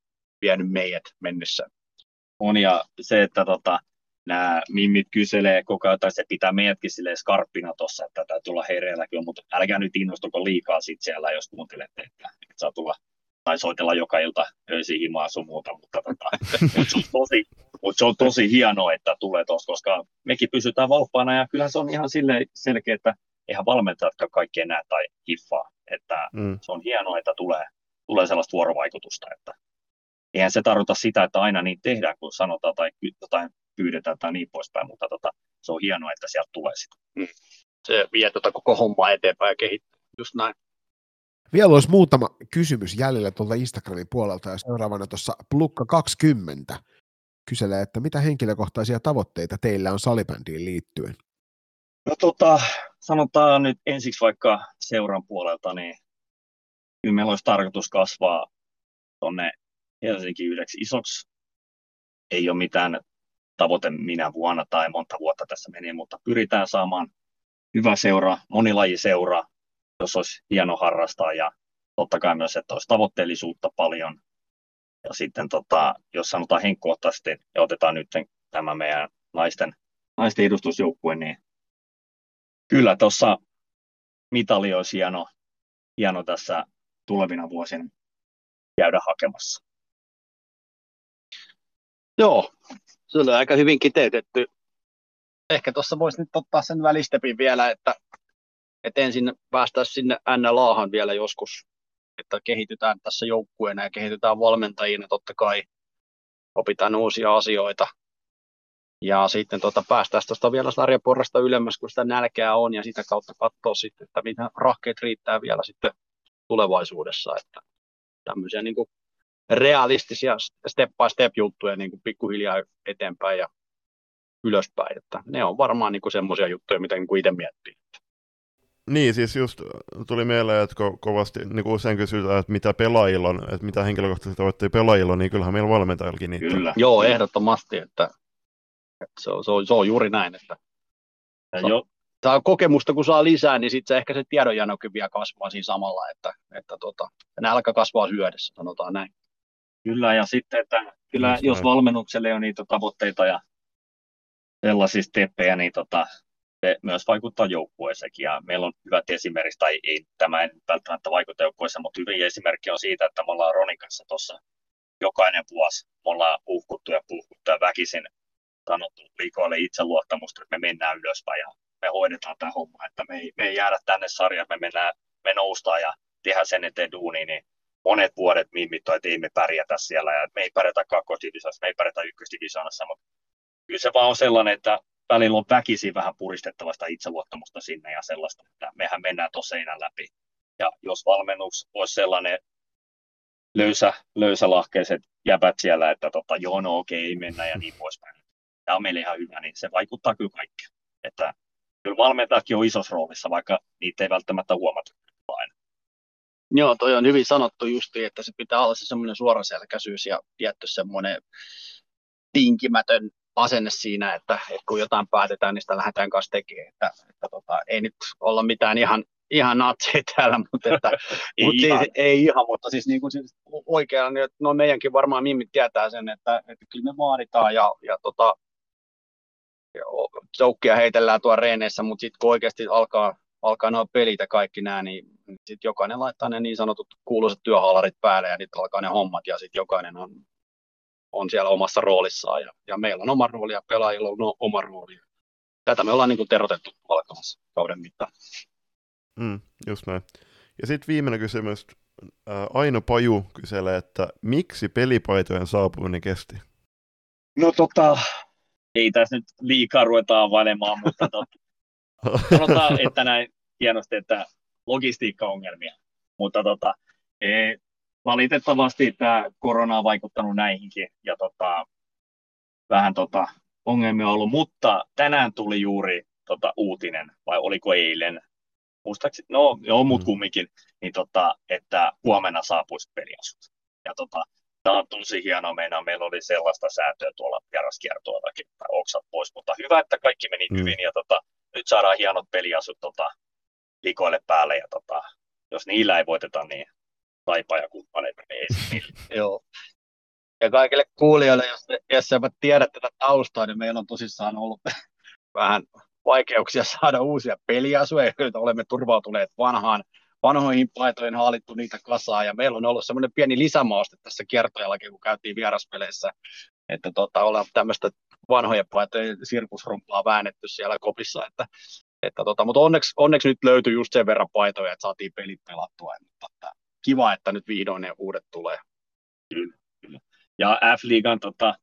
vienyt meidät mennessä. On ja se, että tota, nämä mimmit kyselee koko ajan, tai se pitää meidätkin silleen skarppina tuossa, että täytyy tulla hereillä kyllä, mutta älkää nyt innostuko liikaa sit siellä, jos kuuntelette, että, että saa tulla tai soitella joka ilta öisiin himaa sun muuta, mutta, tota, mutta, se on tosi, mutta se on tosi hienoa, että tulee tuossa, koska mekin pysytään valppaana ja kyllähän se on ihan sille selkeä, että eihän valmentajatkaan kaikki enää tai hiffaa, että mm. se on hienoa, että tulee, tulee sellaista vuorovaikutusta, että eihän se tarkoita sitä, että aina niin tehdään, kun sanotaan tai jotain pyydetään tai niin poispäin, mutta tota, se on hienoa, että sieltä tulee sitä. Mm. Se vie tota koko hommaa eteenpäin ja kehittyy, just näin. Vielä olisi muutama kysymys jäljellä tuolta Instagramin puolelta ja seuraavana tuossa Plukka 20 kyselee, että mitä henkilökohtaisia tavoitteita teillä on salibändiin liittyen? No tota, sanotaan nyt ensiksi vaikka seuran puolelta, niin kyllä meillä olisi tarkoitus kasvaa tuonne Helsinki yhdeksi isoksi. Ei ole mitään tavoite minä vuonna tai monta vuotta tässä meni, mutta pyritään saamaan hyvä seura, monilajiseura, jos olisi hieno harrastaa ja totta kai myös, että olisi tavoitteellisuutta paljon. Ja sitten tota, jos sanotaan henkkohtaisesti ja otetaan nyt tämä meidän naisten, naisten edustusjoukkue, niin kyllä tuossa mitali olisi hieno, hieno tässä tulevina vuosina käydä hakemassa. Joo, se oli aika hyvin kiteytetty. Ehkä tuossa voisi nyt ottaa sen välistepin vielä, että, että ensin päästään sinne NLAhan vielä joskus, että kehitytään tässä joukkueena ja kehitytään valmentajina totta kai, opitaan uusia asioita. Ja sitten tuota, päästään tuosta vielä sarjaporrasta ylemmäs, kun sitä nälkää on, ja sitä kautta katsoa sitten, että mitä rahkeet riittää vielä sitten tulevaisuudessa. Että tämmöisiä niin kuin realistisia step by step juttuja niin kuin pikkuhiljaa eteenpäin ja ylöspäin. Että ne on varmaan niin semmoisia juttuja, mitä niin kuin itse miettii. Niin, siis just tuli mieleen, että ko- kovasti niin kuin usein kysytään, että mitä pelaajilla on, että mitä henkilökohtaisesti tavoitteita pelaajilla on, niin kyllähän meillä valmentajillakin niitä. Kyllä. Joo, ehdottomasti, että, että se, on, se, on, se on juuri näin, että ja jo. saa kokemusta kun saa lisää, niin sitten se ehkä se tiedonjanokin vielä kasvaa siinä samalla, että, että tota, nälkä kasvaa hyödessä, sanotaan näin. Kyllä, ja sitten, että kyllä Just jos valmennukselle on niitä tavoitteita ja sellaisia steppejä, niin tota, se myös vaikuttaa joukkueeseenkin. Ja meillä on hyvät esimerkit, tai ei tämä ei välttämättä vaikuta joukkueeseen, mutta hyvin esimerkki on siitä, että me ollaan Ronin kanssa tuossa jokainen vuosi, me ollaan puhkuttu ja puhkuttu ja väkisin sanottu liikoille itseluottamusta, että me mennään ylöspäin ja me hoidetaan tämä homma, että me ei, me ei jäädä tänne sarjaan, me mennään, me noustaan ja tehdään sen eteen duuni, niin monet vuodet mimitoi, että ei me pärjätä siellä ja me ei pärjätä kakkosdivisioonassa, me ei pärjätä ykkösdivisioonassa, mutta kyllä se vaan on sellainen, että välillä on väkisin vähän puristettavasta itseluottamusta sinne ja sellaista, että mehän mennään tuossa seinän läpi. Ja jos valmennus olisi sellainen löysä, löysälahkeiset jäbät siellä, että tota, joo, no okei, ei mennä ja niin poispäin. Tämä on meille ihan hyvä, niin se vaikuttaa kyllä kaikkea. Että kyllä valmentajatkin on isossa roolissa, vaikka niitä ei välttämättä huomata. Joo, toi on hyvin sanottu justi, että se pitää olla se semmoinen suoraselkäisyys ja tietty semmoinen tinkimätön asenne siinä, että, että kun jotain päätetään, niin sitä lähdetään kanssa tekemään. Että, että tota, ei nyt olla mitään ihan, ihan natseja täällä, mutta, että, ei, mutta ihan. Siis, ei ihan, mutta siis, niin kuin siis oikealla, niin, no meidänkin varmaan Mimmi tietää sen, että, että kyllä me vaaditaan ja, ja tota, joukkia heitellään tuolla reeneissä, mutta sitten kun oikeasti alkaa, alkaa nuo pelit ja kaikki nämä, niin sitten jokainen laittaa ne niin sanotut kuuluisat työhaalarit päälle ja nyt alkaa ne hommat ja sitten jokainen on on siellä omassa roolissaan ja, ja meillä on oma rooli ja pelaajilla on oma rooli. Tätä me ollaan niin kuin terotettu alkamassa kauden mittaan. Mm, just näin. Ja sitten viimeinen kysymys. Aino Paju kyselee, että miksi pelipaitojen saapuminen kesti? No tota, ei tässä nyt liikaa ruveta availemaan, mutta tota, sanotaan, että näin hienosti, että logistiikkaongelmia. Mutta tota, e, valitettavasti tämä korona on vaikuttanut näihinkin ja tota, vähän tota, ongelmia ollut, mutta tänään tuli juuri tota, uutinen, vai oliko eilen, muistaakseni, no joo, mut mm. kumminkin, niin tota, että huomenna saapuisi peliasut. Ja tota, tämä on tosi hienoa, meidän, meillä oli sellaista säätöä tuolla vieraskiertoillakin, että oksat pois, mutta hyvä, että kaikki meni mm. hyvin, ja tota, nyt saadaan hienot peliasut tota, likoille päälle, ja tota, jos niillä ei voiteta, niin Taipa ja kumppaneita. Niin Joo. Ja kaikille kuulijoille, jos, jos eivät tiedä tätä taustaa, niin meillä on tosissaan ollut vähän vaikeuksia saada uusia peliasuja, joita olemme turvautuneet vanhaan, vanhoihin paitoihin, haalittu niitä kasaan, ja meillä on ollut semmoinen pieni lisämauste tässä kiertojallakin, kun käytiin vieraspeleissä, että tota, ollaan tämmöistä vanhojen paitojen sirkusrumpaa väännetty siellä kopissa, että, että tota, mutta onneksi, onneksi nyt löytyi just sen verran paitoja, että saatiin pelit pelattua, mutta että, kiva, että nyt vihdoin ne uudet tulee. Kyllä, kyllä. Ja F-liigan tota,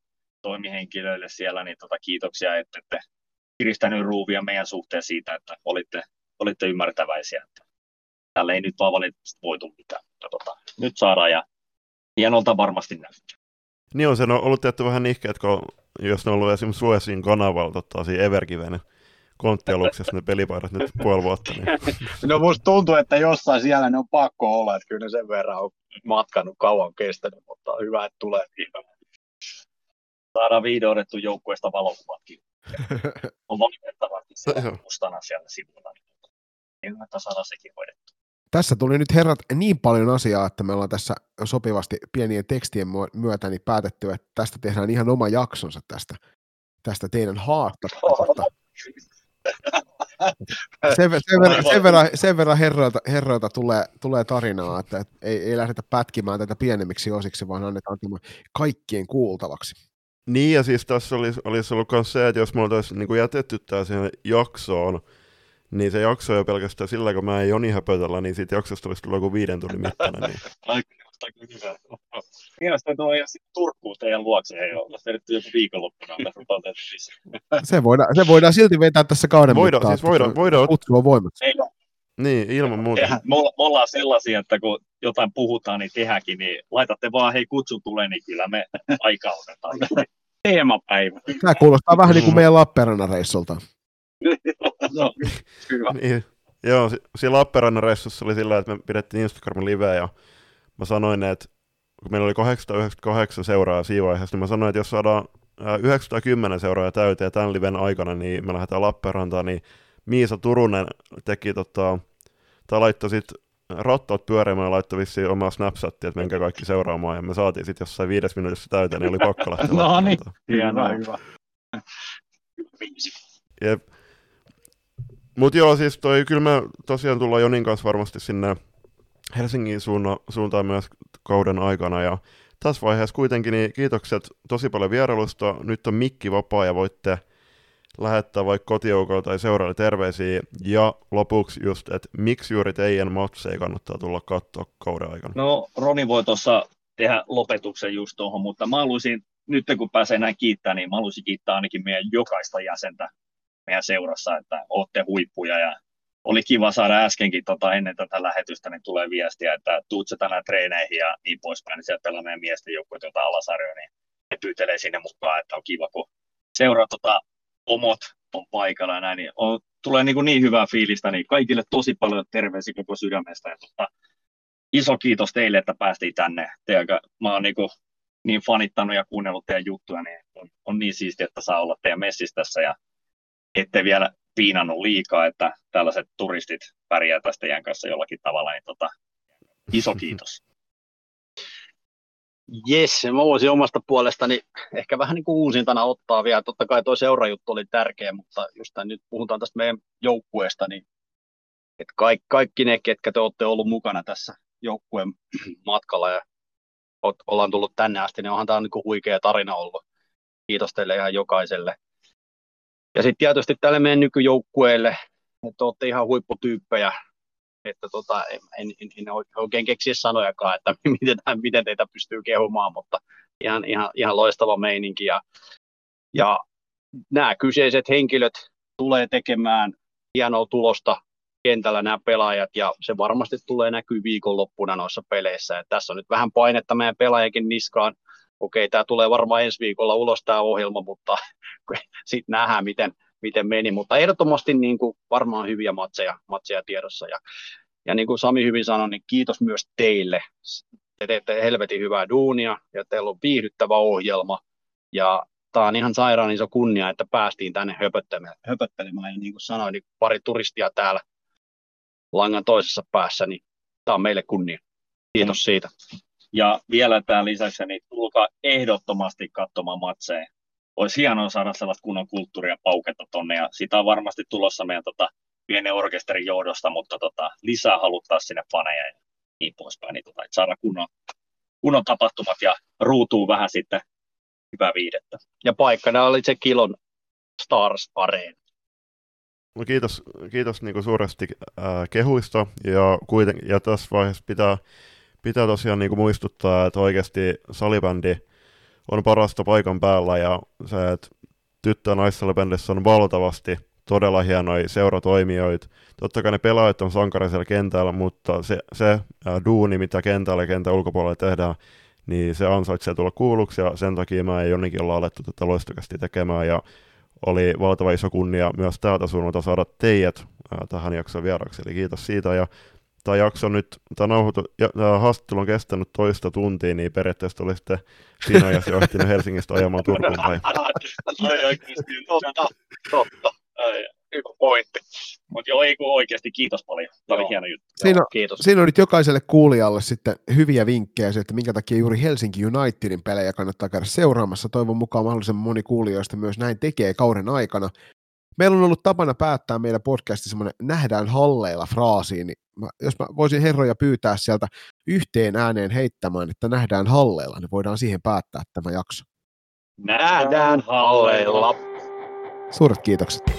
toimihenkilöille siellä, niin tota, kiitoksia, että ette kiristänyt ruuvia meidän suhteen siitä, että olitte, olitte ymmärtäväisiä. Että tällä ei nyt vaan valitettavasti voitu mitään. Mutta tota, nyt saadaan ja hienolta varmasti näyttää. Niin on se on ollut tietty vähän nihkeet, kun jos ne on ollut esimerkiksi Suesin kanavalla tota, siinä Evergiven konttialuksessa ne pelipaidat nyt puoli vuotta. Niin. No musta tuntuu, että jossain siellä ne on pakko olla, että kyllä ne sen verran on matkanut kauan kestänyt, mutta hyvä, että tulee. Saadaan vihdoin otettu joukkueesta valokuvatkin. On valitettavasti se mustana siellä sivulla. Niin että saadaan sekin hoidettu. Tässä tuli nyt herrat niin paljon asiaa, että me ollaan tässä sopivasti pienien tekstien myötä niin päätetty, että tästä tehdään ihan oma jaksonsa tästä, tästä teidän haastattelusta. Sen, sen, verran, sen, verran, sen verran herroilta, herroilta tulee, tulee tarinaa, että ei, ei lähdetä pätkimään tätä pienemmiksi osiksi, vaan annetaan tämä kaikkien kuultavaksi. Niin, ja siis tässä olisi, olisi ollut myös se, että jos me oltaisiin niin jätetty tämä siihen jaksoon, niin se jakso jo pelkästään sillä, kun mä en Joni höpötellä, niin siitä jaksosta olisi tullut joku viiden tunnin mittainen. Niin. Mielestäni tuo ihan Turkuun teidän luokse, ei ole vedetty joku viikonloppuna. se, voidaan, se voidaan silti vetää tässä kauden voidaan, mittaan. Siis voidaan, voidaan. Kutsu on voimat. Ei, niin, ilman muuta. Tehdään, me, olla, me ollaan sellaisia, että kun jotain puhutaan, niin tehdäkin, niin laitatte vaan, hei kutsu tulee, niin kyllä me aika otetaan. Teemapäivä. Tämä kuulostaa vähän niin kuin meidän Lappeenrannan reissulta. no, hyvä. niin, joo, siinä Lappeenrannan reissussa oli sillä, että me pidettiin Instagramin liveä ja mä sanoin, että kun meillä oli 898 seuraajaa siinä vaiheessa, niin mä sanoin, että jos saadaan 910 seuraajaa täyteen tämän liven aikana, niin me lähdetään Lappeenrantaan, niin Miisa Turunen teki tota, tai laittoi sitten rattot pyörimään ja laittoi vissiin omaa Snapchatia, että menkää kaikki seuraamaan, ja me saatiin sitten jossain viides minuutissa täyteen, niin oli pakko lähteä No niin, hienoa, hyvä. Jep. Mut joo, siis toi, kyllä me tosiaan tullaan Jonin kanssa varmasti sinne Helsingin suunna, suuntaan myös kauden aikana, ja tässä vaiheessa kuitenkin niin kiitokset tosi paljon vierailusta. Nyt on mikki vapaa ja voitte lähettää vaikka kotijoukolla tai seuraajalle terveisiä. Ja lopuksi just, että miksi juuri teidän matseja kannattaa tulla katsoa kauden aikana? No Roni voi tuossa tehdä lopetuksen just tuohon, mutta mä haluaisin, nyt kun pääsee näin kiittää, niin mä haluaisin kiittää ainakin meidän jokaista jäsentä meidän seurassa, että olette huippuja ja oli kiva saada äskenkin tota, ennen tätä lähetystä, niin tulee viestiä, että tuut sä tänään treeneihin ja niin poispäin, niin sieltä pelaa meidän miesten joukkueet, jota alasarjoja, niin ne pyytelee sinne mukaan, että on kiva, kun seuraa tota, omot on paikalla ja näin, niin on, tulee niin, niin hyvää fiilistä, niin kaikille tosi paljon terveisiä koko sydämestä. Ja tota, iso kiitos teille, että päästiin tänne. Teidän, mä oon niin, kuin, niin fanittanut ja kuunnellut teidän juttuja, niin on, on niin siistiä, että saa olla teidän messissä tässä ja ette vielä piinannut liikaa, että tällaiset turistit pärjää tästä teidän kanssa jollakin tavalla, niin tota, iso kiitos. Jes, mä voisin omasta puolestani ehkä vähän niin kuin uusintana ottaa vielä. Totta kai tuo seurajuttu oli tärkeä, mutta just tämän, nyt puhutaan tästä meidän joukkueesta, niin että kaikki, kaikki ne, ketkä te olette ollut mukana tässä joukkueen matkalla ja ollaan tullut tänne asti, niin onhan tämä niin kuin huikea tarina ollut. Kiitos teille ihan jokaiselle. Ja sitten tietysti tälle meidän nykyjoukkueelle, että olette ihan huipputyyppejä, että tota, en, en, en, oikein keksiä sanojakaan, että miten, miten teitä pystyy kehumaan, mutta ihan, ihan, ihan loistava meininki. Ja, ja nämä kyseiset henkilöt tulee tekemään hienoa tulosta kentällä nämä pelaajat, ja se varmasti tulee näkyy viikonloppuna noissa peleissä. Et tässä on nyt vähän painetta meidän pelaajakin niskaan. Okei, tämä tulee varmaan ensi viikolla ulos tämä ohjelma, mutta sitten nähdään, miten, miten meni, mutta ehdottomasti niin kuin varmaan hyviä matseja, matseja tiedossa. Ja, ja niin kuin Sami hyvin sanoi, niin kiitos myös teille. Te teette helvetin hyvää duunia ja teillä on viihdyttävä ohjelma. Ja tämä on ihan sairaan iso kunnia, että päästiin tänne höpöttelemään. höpöttelemään. Ja niin kuin sanoin, niin pari turistia täällä langan toisessa päässä, niin tämä on meille kunnia. Kiitos siitä. Ja vielä tämän lisäksi, niin tulkaa ehdottomasti katsomaan matseja olisi hienoa saada sellaista kunnon kulttuuria pauketta tonne, ja sitä on varmasti tulossa meidän tota, pienen orkesterin johdosta, mutta tota, lisää haluttaa sinne faneja ja niin poispäin, niin tota, että saada kunnon, kunnon tapahtumat ja ruutuu vähän sitten hyvää viidettä. Ja paikkana oli se Kilon Stars Arena. No kiitos, kiitos niin suuresti äh, kehuista ja, kuiten, ja tässä vaiheessa pitää, pitää tosiaan niin muistuttaa, että oikeasti salibändi on parasta paikan päällä ja se, että tyttö- ja naissalibändissä on valtavasti todella hienoja seuratoimijoita. Totta kai ne pelaajat on sankarisella kentällä, mutta se, se duuni, mitä kentällä ja kentän ulkopuolella tehdään, niin se ansaitsee tulla kuulluksi ja sen takia mä ei jonnekin olla alettu tätä loistokasti tekemään ja oli valtava iso kunnia myös täältä suunnalta saada teidät tähän jakson vieraksi, eli kiitos siitä ja tämä jakso nyt, tämä, nauhoitu, ja, tämä haastattelu on kestänyt toista tuntia, niin periaatteessa oli sitten siinä ajassa johtinut Helsingistä ajamaan Turkuun päin. totta, totta. Hyvä pointti. Mutta joo, ei kun oikeasti kiitos paljon. Tämä oli Joo. hieno juttu. Siinä, Kiitos. siinä on nyt jokaiselle kuulijalle sitten hyviä vinkkejä että minkä takia juuri Helsinki Unitedin pelejä kannattaa käydä seuraamassa. Toivon mukaan mahdollisimman moni kuulijoista myös näin tekee kauden aikana. Meillä on ollut tapana päättää meidän podcastissa semmoinen nähdään halleilla fraasiin, niin mä, jos mä voisin herroja pyytää sieltä yhteen ääneen heittämään, että nähdään halleilla, niin voidaan siihen päättää tämä jakso. Nähdään halleilla. Suuret kiitokset.